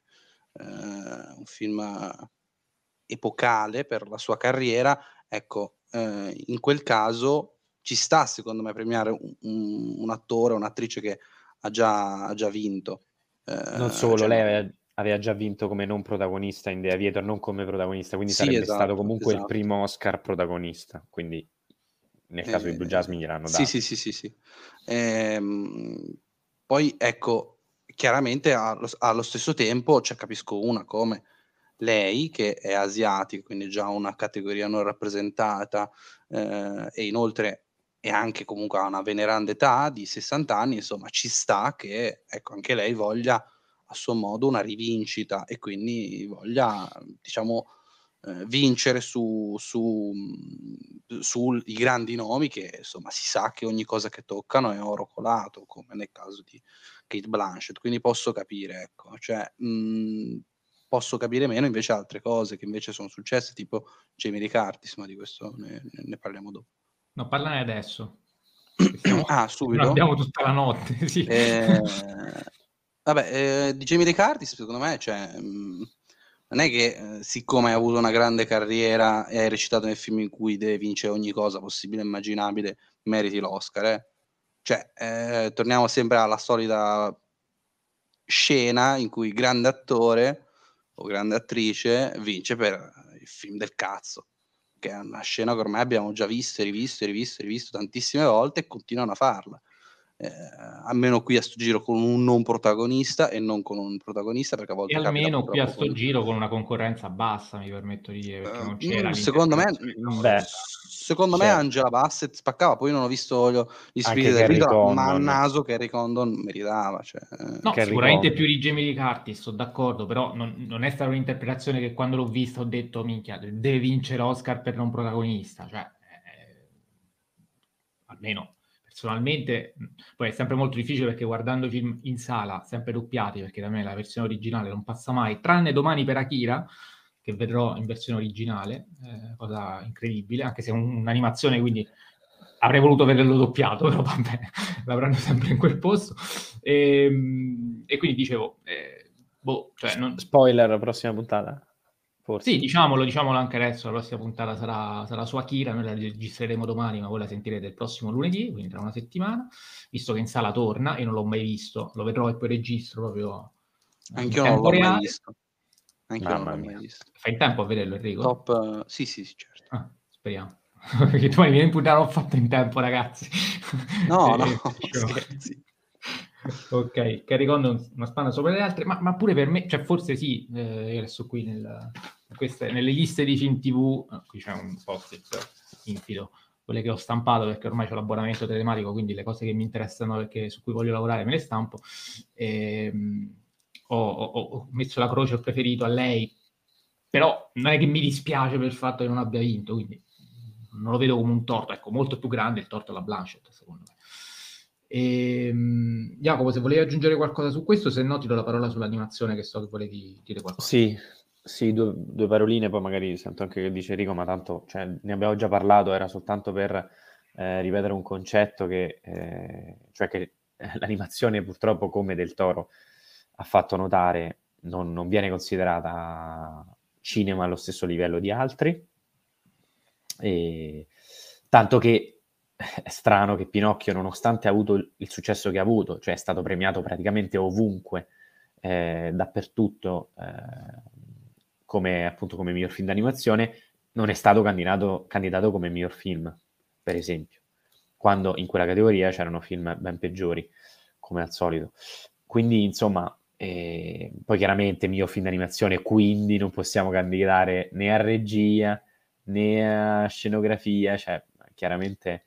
eh, un film epocale per la sua carriera, ecco, eh, in quel caso ci sta secondo me premiare un, un, un attore o un'attrice che ha già, ha già vinto. Eh, non solo, cioè, lei aveva, già vinto come non protagonista in The Aviator, non come protagonista, quindi sì, sarebbe esatto, stato comunque esatto. il primo Oscar protagonista, quindi nel caso eh, di Blue Jasmine gliel'hanno dato. Sì, sì, sì, sì, sì. Ehm, poi ecco, chiaramente allo, allo stesso tempo cioè, capisco una come lei che è asiatica, quindi già una categoria non rappresentata eh, e inoltre è anche comunque a una veneranda età di 60 anni, insomma ci sta che ecco, anche lei voglia a suo modo una rivincita e quindi voglia diciamo eh, vincere su, su, sui grandi nomi che insomma si sa che ogni cosa che toccano è oro colato come nel caso di Kate Blanchett, quindi posso capire, ecco, cioè, mh, posso capire meno invece altre cose che invece sono successe, tipo Jamie Lee Curtis, ma di questo ne, ne parliamo dopo. No, parlane adesso. Stiamo, ah, subito? abbiamo tutta la notte, sì. Eh, vabbè, eh, di Jamie Lee secondo me, cioè, mh, mhmm, non è che eh, siccome hai avuto una grande carriera e hai recitato nel film in cui deve vincere ogni cosa possibile e immaginabile, meriti l'Oscar, eh? Cioè, eh, torniamo sempre alla solita scena in cui grande attore o grande attrice vince per il film del cazzo, che è una scena che ormai abbiamo già visto, rivisto, rivisto, rivisto tantissime volte e continuano a farla. Eh, almeno qui a sto giro con un non protagonista e non con un protagonista perché a volte e almeno qui a sto con... giro con una concorrenza bassa mi permetto di dire perché non eh, c'era uh, secondo me beh, secondo me Angela Bassett spaccava poi non ho visto gli spiriti del ritro ma a naso che Harry Condon meritava cioè... no Carry sicuramente Condon. più di Jamie Lee Curtis sono d'accordo però non, non, è stata un'interpretazione che quando l'ho vista ho detto minchia deve vincere l'Oscar per non protagonista cioè eh, almeno personalmente poi è sempre molto difficile perché guardando film in sala sempre doppiati perché da me la versione originale non passa mai tranne domani per Akira che vedrò in versione originale, eh, cosa incredibile, anche se è un, un'animazione, quindi avrei voluto vederlo doppiato, però vabbè, l'avranno sempre in quel posto. E, ehm, e quindi dicevo, eh, boh, cioè non... Spoiler, prossima puntata? Forse. Sì, diciamolo, diciamolo anche adesso, la prossima puntata sarà, sarà su Akira, noi la registreremo domani, ma voi la sentirete il prossimo lunedì, quindi tra una settimana, visto che in sala torna e non l'ho mai visto, lo vedrò e poi registro proprio Anche io non l'ho reale. mai visto. Anche io non l'ho mai visto. Fai in tempo a vederlo, Enrico? Top, uh, sì, sì, sì, certo. Ah, speriamo. Perché tu mi vieni puntata l'ho fatto in tempo, ragazzi. No, no, scherzi. ok, che ricordo una spanna sopra le altre, ma, ma, pure per me, cioè forse sì, eh, io adesso qui nel, queste, nelle liste di film TV, ah, qui c'è un post-it infido, quelle che ho stampato perché ormai ho l'abbonamento telematico, quindi le cose che mi interessano perché su cui voglio lavorare me le stampo. E, ehm, ho, ho, ho, messo la croce, ho preferito a lei, però non è che mi dispiace per il fatto che non abbia vinto, quindi non lo vedo come un torto, ecco, molto più grande il torto alla Blanchett, secondo me. E, um, Jacopo, se volevi aggiungere qualcosa su questo, se no ti do la parola sull'animazione che so che volevi dire qualcosa. Sì, sì due, due, paroline, poi magari sento anche che dice Rico, ma tanto cioè, ne abbiamo già parlato, era soltanto per eh, ripetere un concetto che, eh, cioè che l'animazione purtroppo come del Toro ha fatto notare non, non viene considerata cinema allo stesso livello di altri. E, tanto che è strano che Pinocchio, nonostante ha avuto il, il successo che ha avuto, cioè è stato premiato praticamente ovunque, eh, dappertutto, eh, come appunto come miglior film d'animazione, non è stato candidato, candidato come miglior film, per esempio, quando in quella categoria c'erano film ben peggiori, come al solito. Quindi, insomma, eh, poi chiaramente mio film d'animazione, quindi non possiamo candidare né a regia né a scenografia, cioè chiaramente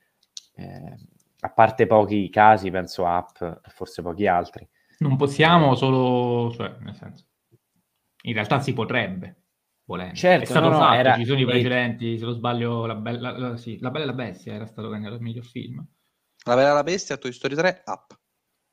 eh, a parte pochi casi, penso e forse pochi altri. Non possiamo solo, cioè, nel senso, in realtà si potrebbe, volendo. Certo, è stato no, fatto, era... ci sono i precedenti, se non sbaglio, la bella, la, sì, la bella e la bestia era stato candidato al miglior film. La bella e la bestia, Toy Story 3, Up.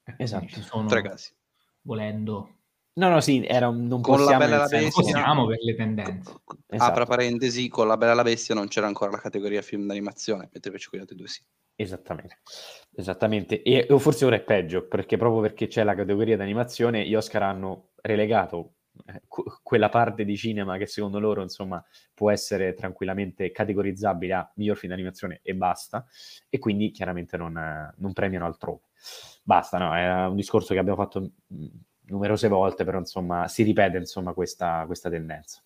Ecco, esatto, ci sono, tre casi. Volendo. No, no, sì, era un, non con possiamo, la bella la bestia possiamo per le tendenze. Esatto. Apra parentesi, con la bella e la bestia non c'era ancora la categoria film d'animazione, mentre invece con gli altri due sì. Esattamente, esattamente. E forse ora è peggio, perché proprio perché c'è la categoria d'animazione, gli Oscar hanno relegato eh, quella parte di cinema che secondo loro, insomma, può essere tranquillamente categorizzabile a miglior film d'animazione e basta, e quindi chiaramente non, eh, non premiano altrove. Basta, no? È un discorso che abbiamo fatto numerose volte, però insomma si ripete insomma questa, questa tendenza.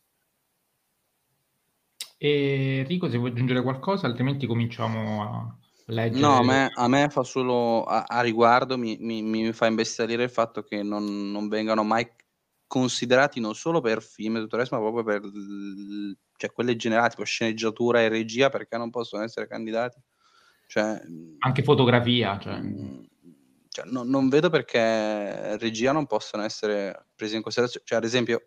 E Rico, se vuoi aggiungere qualcosa, altrimenti cominciamo a leggere. No, a me, a me fa solo a, a riguardo, mi, mi, mi, fa imbestialire il fatto che non, non, vengano mai considerati non solo per film e tutto il resto, ma proprio per cioè, quelle generali, tipo sceneggiatura e regia, perché non possono essere candidati. Cioè, Anche fotografia. Cioè. Mh, mm, cioè, no, non vedo perché regia non possono essere prese in considerazione. Cioè, ad esempio,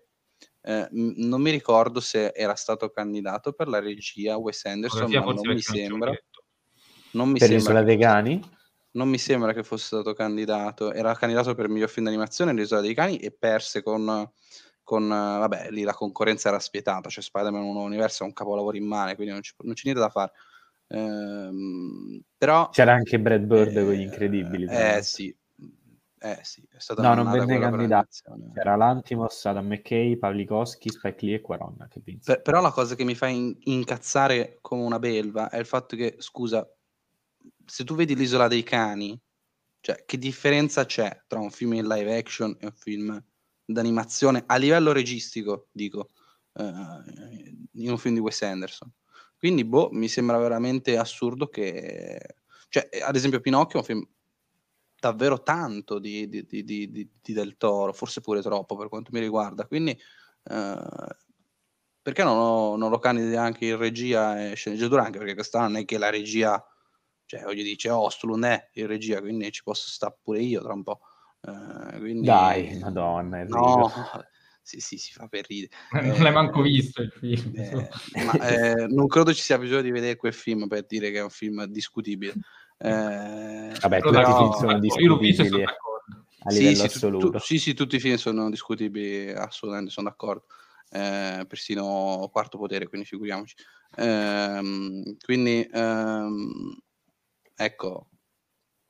eh, non mi ricordo se era stato candidato per la regia Wes Anderson, ma non mi sembra. Non mi per sembra dei Cani? Non mi sembra che fosse stato candidato. Era candidato per miglior film d'animazione L'isola dei cani e perse con, con vabbè, lì la concorrenza era spietata. Cioè, Spider-Man 1 Universo è un capolavoro immane, quindi non, ci, non c'è niente da fare. Ehm, però c'era anche Brad Bird eh, con gli incredibili. Eh sì, eh sì, è stata no, non venne candidato. C'era Lantimos, Adam McKay, Pavlikovski, Spike Lee e Quaron che per, però la cosa che mi fa in, incazzare come una belva è il fatto che, scusa, se tu vedi l'isola dei cani, cioè che differenza c'è tra un film in live action e un film d'animazione a livello registico, dico, uh, in un film di Wes Anderson? Quindi, boh, mi sembra veramente assurdo che... Cioè, ad esempio, Pinocchio è un film davvero tanto di, di, di, di, Del Toro, forse pure troppo per quanto mi riguarda. Quindi, eh, perché non, ho, non lo candidi anche in regia e sceneggiatura? Anche perché quest'anno non è che la regia, cioè, oggi dice Ostlu, non è in regia, quindi ci posso stare pure io tra un po'. Eh, quindi, Dai, madonna, no, sì, sì, si fa per ridere. Non l'hai manco visto il film. Eh, ma, eh, non credo ci sia bisogno di vedere quel film per dire che è un film discutibile. Eh, Vabbè, tutti i film sono discutibili a livello sì, assoluto. Tu, sì, sì, tutti i film sono discutibili, assolutamente, sono d'accordo. Eh, persino quarto potere, quindi figuriamoci. Eh, quindi, ehm, ecco.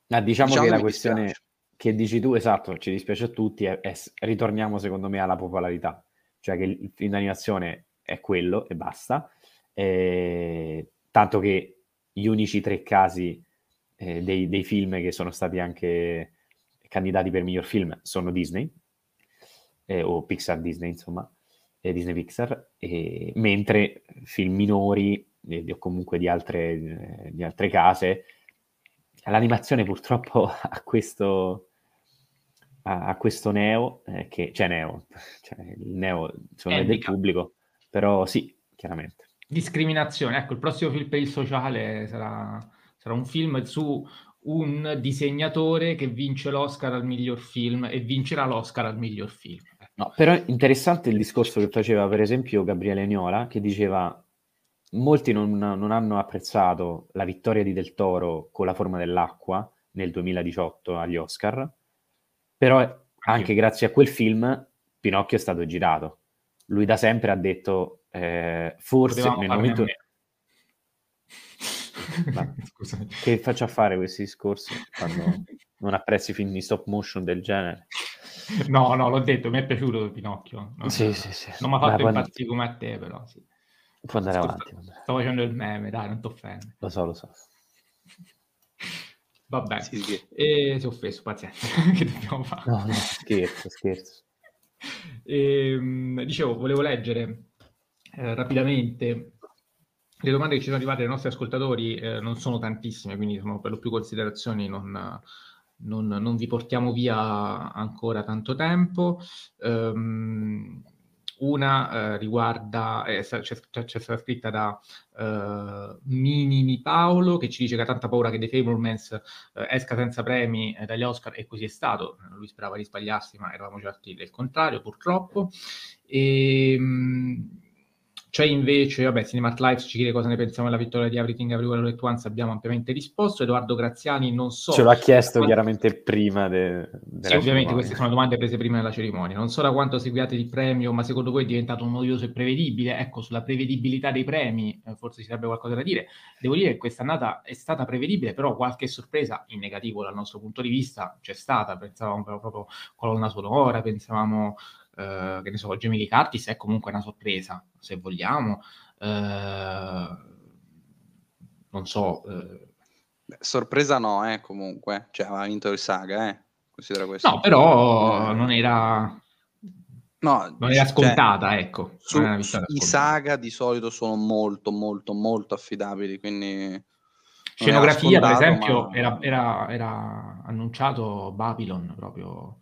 Ah, diciamo, diciamo che la questione dispiace. che dici tu, esatto, ci dispiace a tutti, è, è, ritorniamo secondo me alla popolarità, cioè che il film d'animazione è quello e basta, eh, tanto che gli unici tre casi eh, dei, dei, film che sono stati anche candidati per miglior film sono Disney, eh, o Pixar Disney, insomma, eh, Disney Pixar, mentre film minori eh, o comunque di altre, eh, di altre case, l'animazione purtroppo ha questo, ha, questo neo, eh, che, cioè neo, cioè il neo insomma, è del pubblico, però sì, chiaramente. Discriminazione, ecco, il prossimo film per il sociale sarà Sarà un film su un disegnatore che vince l'Oscar al miglior film e vincerà l'Oscar al miglior film. No, però interessante il discorso che faceva per esempio Gabriele Niola, che diceva molti non, non, hanno apprezzato la vittoria di Del Toro con la forma dell'acqua, nel 2018 agli Oscar, però anche grazie a quel film Pinocchio è stato girato. Lui da sempre ha detto, eh, forse Potevamo nel momento... Ma che faccio a fare questi discorsi quando non apprezzi film di stop motion del genere? No, no, l'ho detto, mi è piaciuto Pinocchio. No, Sì, sì, sì. Non mi ha fatto impazzire come a te, però sì. Può andare Sto- avanti. vabbè. Sto facendo il meme, dai, non ti offende. Lo so, lo so. Vabbè, Sì, sì. e si è offeso, pazienza, che dobbiamo fare? No, no, scherzo, scherzo. Ehm, dicevo, volevo leggere eh, rapidamente le domande che ci sono arrivate dai nostri ascoltatori, eh, non sono tantissime, quindi sono per lo più considerazioni, non, non- non vi portiamo via ancora tanto tempo. Ehm, una eh, riguarda, eh, c'è, stata scritta da eh, Minimi Paolo che ci dice che ha tanta paura che The Fablemans eh, esca senza premi eh, dagli Oscar e così è stato. Lui sperava di sbagliarsi, ma eravamo certi del contrario, purtroppo. E, mh, c'è invece, vabbè, Cinemat Lives ci chiede cosa ne pensiamo della vittoria di Everything Everywhere All At Once, abbiamo ampiamente risposto. Edoardo Graziani, non so... Ce l'ha chiesto quanto- chiaramente prima de- della Sì, ovviamente cerimonia. queste sono domande prese prima della cerimonia. Non so da quanto seguiate il premio, ma secondo voi è diventato noioso e prevedibile? Ecco, sulla prevedibilità dei premi eh, forse ci sarebbe qualcosa da dire. Devo dire che quest'annata è stata prevedibile, però qualche sorpresa in negativo dal nostro punto di vista c'è stata. Pensavamo però proprio colonna sonora, pensavamo, eh, che ne so, Jamie Lee Curtis è comunque una sorpresa, se vogliamo. Eh, non so... eh, Beh, sorpresa no, eh, comunque. Cioè, aveva vinto il Saga, eh. Considera questo. no, però Eh, non era, no, non era cioè, scontata, ecco. su- era I. Saga di solito sono molto, molto, molto affidabili, quindi... Scenografia, per esempio, ma- era, era- era annunciato Babylon proprio.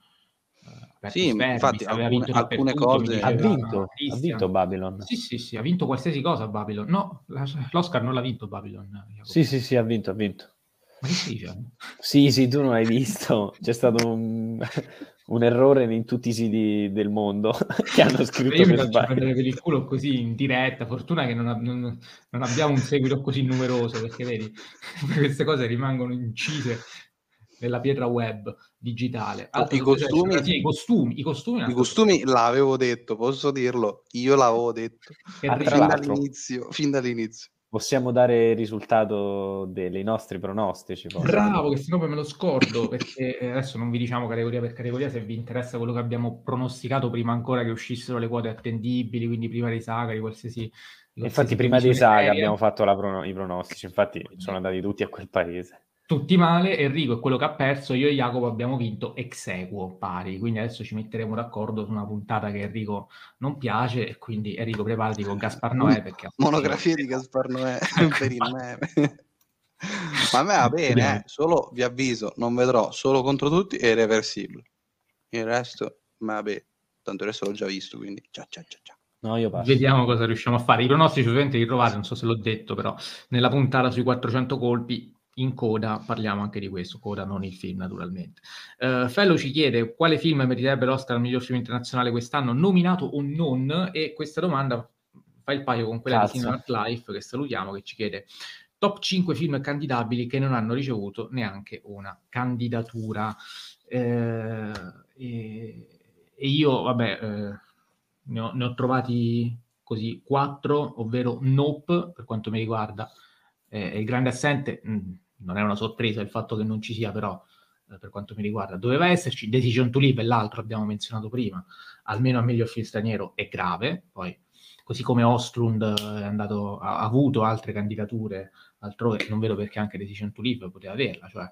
Sì, spermis, infatti, aveva alcune- vinto alcune mi cose- Ha vinto, ha vinto Babylon. Sì, sì, sì, ha vinto qualsiasi cosa Babylon. No, l'Oscar non l'ha vinto Babylon. Sì, sì, sì, ha vinto, ha vinto. Ma che dicendo? Sì, sì, tu non hai visto. C'è stato un, un errore in tutti i siti del mondo che hanno scritto Io mi per faccio sbaglio. prendere per il culo così in diretta. Fortuna che non, ha- non- non abbiamo un seguito così numeroso perché vedi, queste cose rimangono incise nella pietra web digitale. I costumi- i costumi, i costumi, I costumi l'avevo detto, posso dirlo? Io l'avevo detto. Ah, Fin dall'inizio, fin dall'inizio. Possiamo dare il risultato de- dei nostri pronostici. poi. Bravo, che sennò poi me lo scordo, perché eh, adesso non vi diciamo categoria per categoria, se vi interessa quello che abbiamo pronosticato prima ancora che uscissero le quote attendibili, quindi prima dei saga, di qualsiasi... Infatti, prima dei saga abbiamo fatto la prono- i pronostici. Infatti, sono andati tutti a quel paese. Tutti male, Enrico è quello che ha perso, io e Jacopo abbiamo vinto ex equo pari, quindi adesso ci metteremo d'accordo su una puntata che Enrico non piace e quindi Enrico preparati con Gaspar Noè perché... Monografia di Gaspar Noè per il meme. Ma a me va bene, eh. solo vi avviso, non vedrò solo contro tutti e irreversibile. Il resto, vabbè, tanto il resto l'ho già visto, quindi ciao ciao ciao ciao. No, io passo. Vediamo cosa riusciamo a fare. I pronostici ovviamente li trovate, non so se l'ho detto, però nella puntata sui 400 colpi in coda parliamo anche di questo, coda non il film naturalmente. Uh, Fello ci chiede quale film meriterebbe l'Oscar al miglior film internazionale quest'anno, nominato o non, e questa domanda fa il paio con quella Cazzo. di Cinema Life che salutiamo, che ci chiede top 5 film candidabili che non hanno ricevuto neanche una candidatura. Eh, e, e io, vabbè, eh, ne, ho, ne ho trovati così quattro, ovvero Nope, per quanto mi riguarda, eh, il grande assente, mh, non è una sorpresa il fatto che non ci sia, però eh, per quanto mi riguarda doveva esserci. Decision to Live e l'altro abbiamo menzionato prima, almeno a miglior film straniero è grave, poi così come Ostrund è andato, ha, ha avuto altre candidature altrove, non vedo perché anche Decision to Live poteva averla, cioè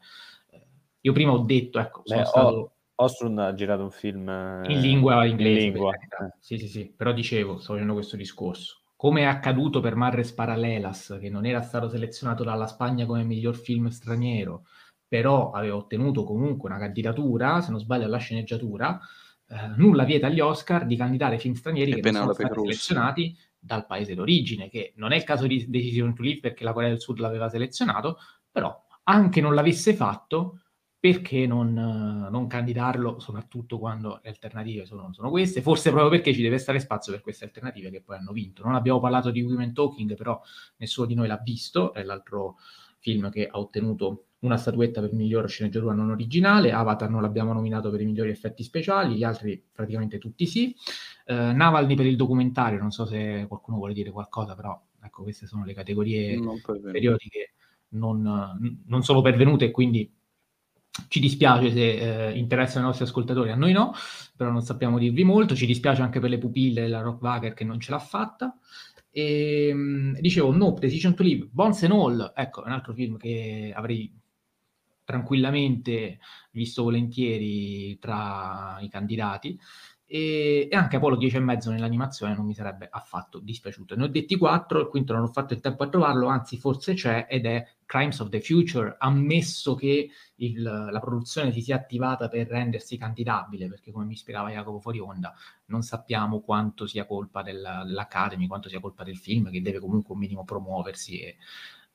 eh, io prima ho detto, ecco, sono Beh, stato... Ostrund ha girato un film eh, in lingua inglese. in lingua. Eh. Sì, sì, sì, però dicevo, sto facendo questo discorso. Come è accaduto per Marres Paralelas, che non era stato selezionato dalla Spagna come miglior film straniero, però aveva ottenuto comunque una candidatura, se non sbaglio alla sceneggiatura, eh, nulla vieta agli Oscar di candidare film stranieri E che sono stati Cruz. selezionati dal paese d'origine, che non è il caso di Decision to Live perché la Corea del Sud l'aveva selezionato, però anche non l'avesse fatto, perché non, non, candidarlo, soprattutto quando le alternative sono, sono, queste? Forse proprio perché ci deve stare spazio per queste alternative che poi hanno vinto. Non abbiamo parlato di Women Talking, però nessuno di noi l'ha visto, è l'altro film che ha ottenuto una statuetta per miglior sceneggiatura non originale, Avatar non l'abbiamo nominato per i migliori effetti speciali, gli altri praticamente tutti sì. Uh, Navalny per il documentario, non so se qualcuno vuole dire qualcosa, però ecco, queste sono le categorie periodiche non, non sono pervenute e quindi ci dispiace se eh, interessano i nostri ascoltatori, a noi no, però non sappiamo dirvi molto. Ci dispiace anche per le pupille della Rock Wager che non ce l'ha fatta. E, ehm, dicevo, Nope, Decision to Live, Bones and All, ecco, un altro film che avrei tranquillamente visto volentieri tra i candidati e, e anche Apollo 10 e mezzo nell'animazione non mi sarebbe affatto dispiaciuto. Ne ho detti quattro, il quinto non ho fatto il tempo a trovarlo, anzi forse c'è ed è Crimes of the Future, ammesso che il, la produzione si sia attivata per rendersi candidabile, perché come mi spiegava Jacopo fuori onda, non sappiamo quanto sia colpa della, dell'Academy, quanto sia colpa del film, che deve comunque un minimo promuoversi e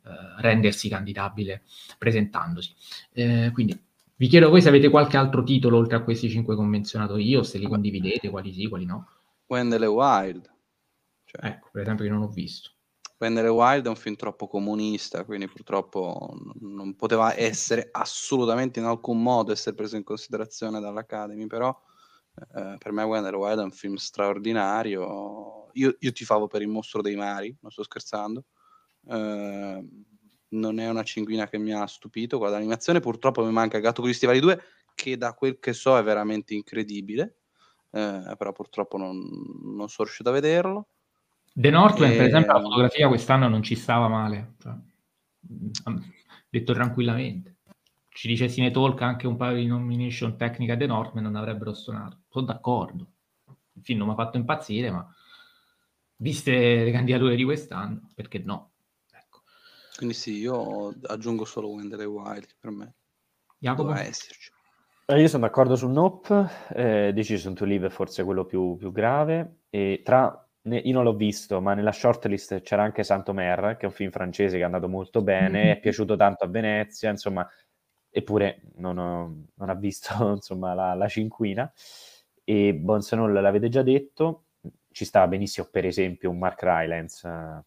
uh, rendersi candidabile presentandosi. Eh, quindi vi chiedo voi se avete qualche altro titolo oltre a questi cinque che ho menzionato io, se li condividete, quali sì, quali no. Wendell e Wild. Cioè, ecco, per esempio, che non ho visto. Wendell e Wild è un film troppo comunista, quindi purtroppo non poteva essere assolutamente in alcun modo essere preso in considerazione dall'Academy, però eh, per me Wendell e Wild è un film straordinario. Io, io tifavo per il mostro dei mari, non sto scherzando. Eh, non è una cinguina che mi ha stupito. Guarda, l'animazione purtroppo mi manca Gatto con gli stivali 2, che da quel che so è veramente incredibile, eh, però purtroppo non, non, sono riuscito a vederlo. The Northland, e... per esempio, la fotografia quest'anno non ci stava male, cioè, detto tranquillamente. Ci dice Cine Talk anche un paio di nomination tecnica The Northland non avrebbero suonato. Sono d'accordo. Il film non mi ha fatto impazzire, ma viste le candidature di quest'anno, perché no? Quindi sì, io aggiungo solo Wendell e Wild per me. Jacopo? Doveva esserci. Eh, io sono d'accordo su Nope, eh, Decision to Live è forse quello più, più grave, e tra, ne, io non l'ho visto, ma nella shortlist c'era anche Santomer, che è un film francese che è andato molto bene, mm-hmm. è piaciuto tanto a Venezia, insomma, eppure non, ho, non ha visto insomma, la, la cinquina, e Bonsanol l'avete già detto, ci stava benissimo per esempio un Mark Rylance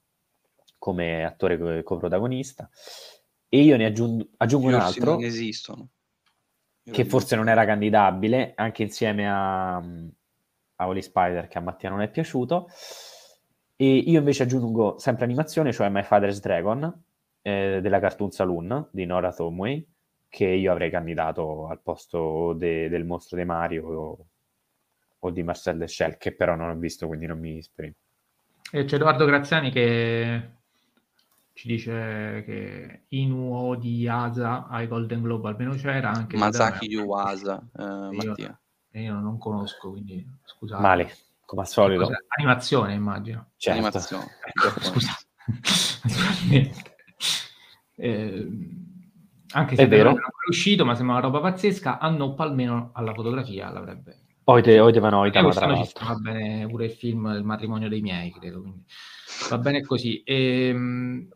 come attore coprotagonista. E io ne aggiungo, aggiungo un altro. Non esistono. che forse non era candidabile, anche insieme a, a Holy Spider, che a Mattia non è piaciuto. E io invece aggiungo sempre animazione, cioè My Father's Dragon, eh, della Cartoon Saloon di Nora Thomway, che io avrei candidato al posto de, del mostro di Mario o, o di Marcel Deschel, che però non ho visto, quindi non mi esprimo. E c'è Edoardo Graziani che ci dice che Inu di Asa ai Golden Globe almeno c'era anche Masaki Yuasa eh, Mattia io non conosco quindi scusate male come al solito animazione immagino certo. animazione ecco, scusate eh, anche se è vero non è uscito ma sembra una roba pazzesca a Nope almeno alla fotografia l'avrebbe Oite, oite Vanoita, ma tra l'altro. Va bene pure il film Il matrimonio dei miei, credo. Quindi. Va bene così. E, ehm,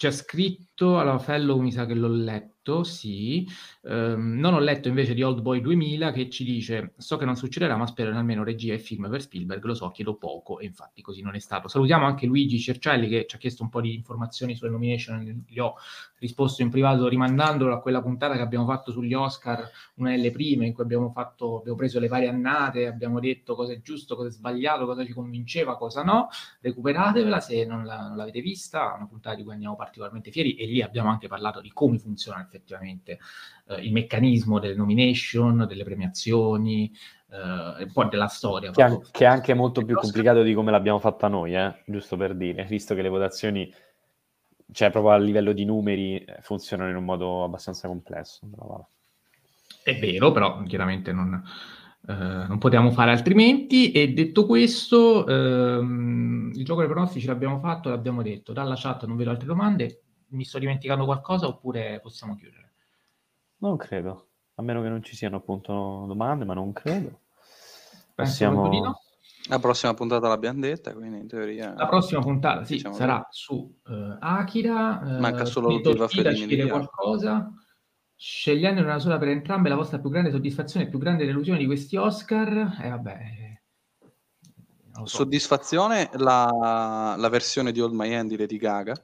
c'è scritto, allora Fellow mi sa che l'ho letto, sì, um, non ho letto invece di Old Boy 2000 che ci dice, so che non succederà ma spero almeno regia e film per Spielberg, lo so, chiedo poco. E infatti così non è stato. Salutiamo anche Luigi Cercelli che ci ha chiesto un po' di informazioni sulle nomination, gli ho risposto in privato rimandandolo a quella puntata che abbiamo fatto sugli Oscar, una delle prime in cui abbiamo, fatto, abbiamo preso le varie annate, abbiamo detto cosa è giusto, cosa è sbagliato, cosa ci convinceva, cosa no, recuperatevela se non, la, non l'avete vista, una puntata di cui andiamo particolarmente fieri e lì abbiamo anche parlato di come funziona effettivamente eh, il meccanismo delle nomination, delle premiazioni, eh, un po' della storia. Che, an- che, è anche molto più complicato di come l'abbiamo fatta noi, eh? giusto per dire, visto che le votazioni cioè proprio a livello di numeri eh, funzionano in un modo abbastanza complesso. Però, È vero, però chiaramente non, eh, non potevamo fare altrimenti. E detto questo, ehm, il gioco dei pronostici l'abbiamo fatto, l'abbiamo detto. Dalla chat non vedo altre domande. Mi sto dimenticando qualcosa oppure possiamo chiudere? Non credo, a meno che non ci siano appunto domande, ma non credo. Passiamo... No. La prossima puntata l'abbiamo detta, quindi in teoria... La prossima puntata, sì, diciamo sarà che... su uh, Akira. Uh, Manca solo l'ultima Fellini di qualcosa. Scegliendo una sola per entrambe, la vostra più grande soddisfazione e più grande delusione di questi Oscar? E eh, vabbè... So. Soddisfazione la, la versione di Old My Hand di Lady Gaga,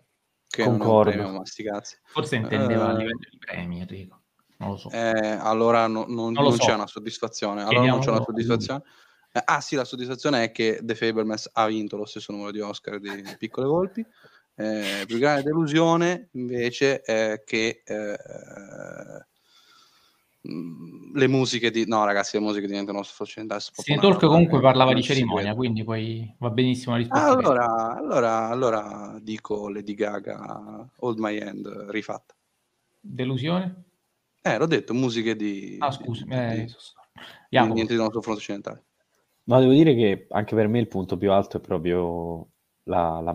che Concordo. non è un premio. Forse intendeva uh, a livello di premi, Enrico. Non lo so. Eh, allora no, non, non, non so. c'è una soddisfazione. Allora Chiediamo non c'è una soddisfazione. Eh, ah sì, la soddisfazione è che The Fablemans ha vinto lo stesso numero di Oscar di Piccole Volpi. Eh, più grande delusione invece è che eh, le musiche di no ragazzi le musiche diventano occidentali sì, Talk comunque parlava di cerimonia quindi poi va benissimo la risposta. Allora, allora, allora dico Lady Gaga Hold My Hand rifatta. Delusione? eh l'ho detto musiche di ah scusa di, eh, di, di, niente di nostro fronte occidentale. No, devo dire che anche per me il punto più alto è proprio la, la,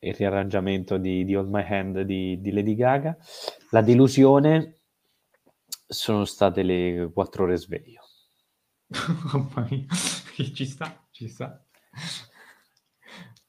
il riarrangiamento di, di Hold My Hand di, di, Lady Gaga. La delusione sono state le quattro ore sveglio. ci sta, ci sta.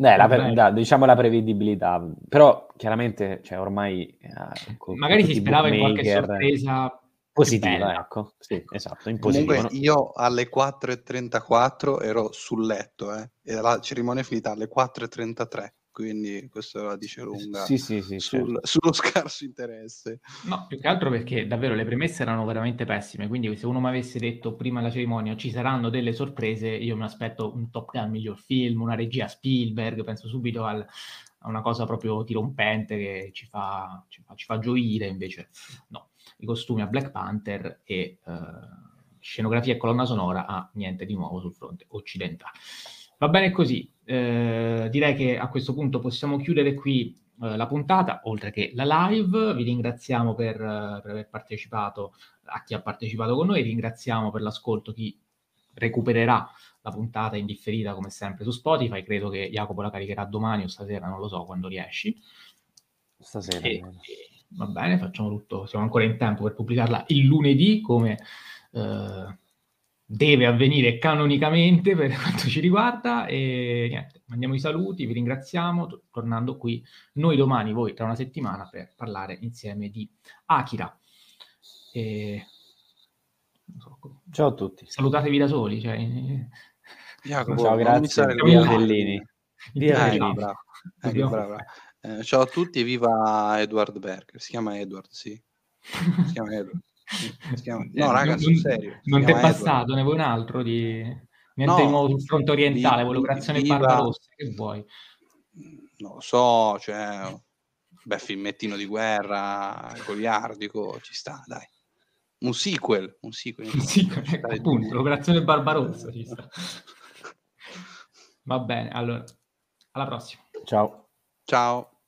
Eh, la, da, diciamo la prevedibilità, però chiaramente cioè, ormai... Eh, Magari si sperava in qualche sorpresa Positiva, ecco. Sì, esatto, in positivo. Comunque io alle 4.34 ero sul letto, eh, e la cerimonia è finita alle 4.33 quindi questo la dice lunga sì, sì, sì, sul, certo. sullo scarso interesse. No, più che altro perché davvero le premesse erano veramente pessime, quindi se uno mi avesse detto prima della cerimonia ci saranno delle sorprese, io mi aspetto un Top Gun miglior film, una regia Spielberg, penso subito al, a una cosa proprio dirompente che ci fa, ci fa, ci fa gioire, invece no i costumi a Black Panther e eh, scenografia e colonna sonora a niente di nuovo sul fronte occidentale. Va bene così, eh, direi che a questo punto possiamo chiudere qui eh, la puntata, oltre che la live. Vi ringraziamo per, eh, per, aver partecipato, a chi ha partecipato con noi, ringraziamo per l'ascolto chi recupererà la puntata indifferita come sempre su Spotify. Credo che Jacopo la caricherà domani o stasera, non lo so quando riesci. Stasera. E, va bene, facciamo tutto, siamo ancora in tempo per pubblicarla il lunedì come eh, deve avvenire canonicamente per quanto ci riguarda e niente, mandiamo i saluti, vi ringraziamo, t- tornando qui noi domani, voi tra una settimana per parlare insieme di Akira. E... So, Ciao a tutti. Salutatevi da soli. Cioè... Jacopo, Ciao, grazie. Via Bellini. Via Bellini. Bravo. Eh, bravo, bravo. Eh, ciao a tutti, viva Edward Berger. Si chiama Edward, sì. Si chiama Edward. Chiama... No, eh, raga, sul serio. Non ti è passato, ne vuoi un altro di... Niente no, di nuovo sul fronte orientale, l'operazione viva... Barbarossa, che vuoi? Non lo so, cioè... Beh, filmettino di guerra, goliardico, ci sta, dai. Un sequel, un sequel. Un sequel, ecco, appunto, l'operazione Barbarossa ci sta. Va bene, allora, alla prossima. Ciao. Ciao.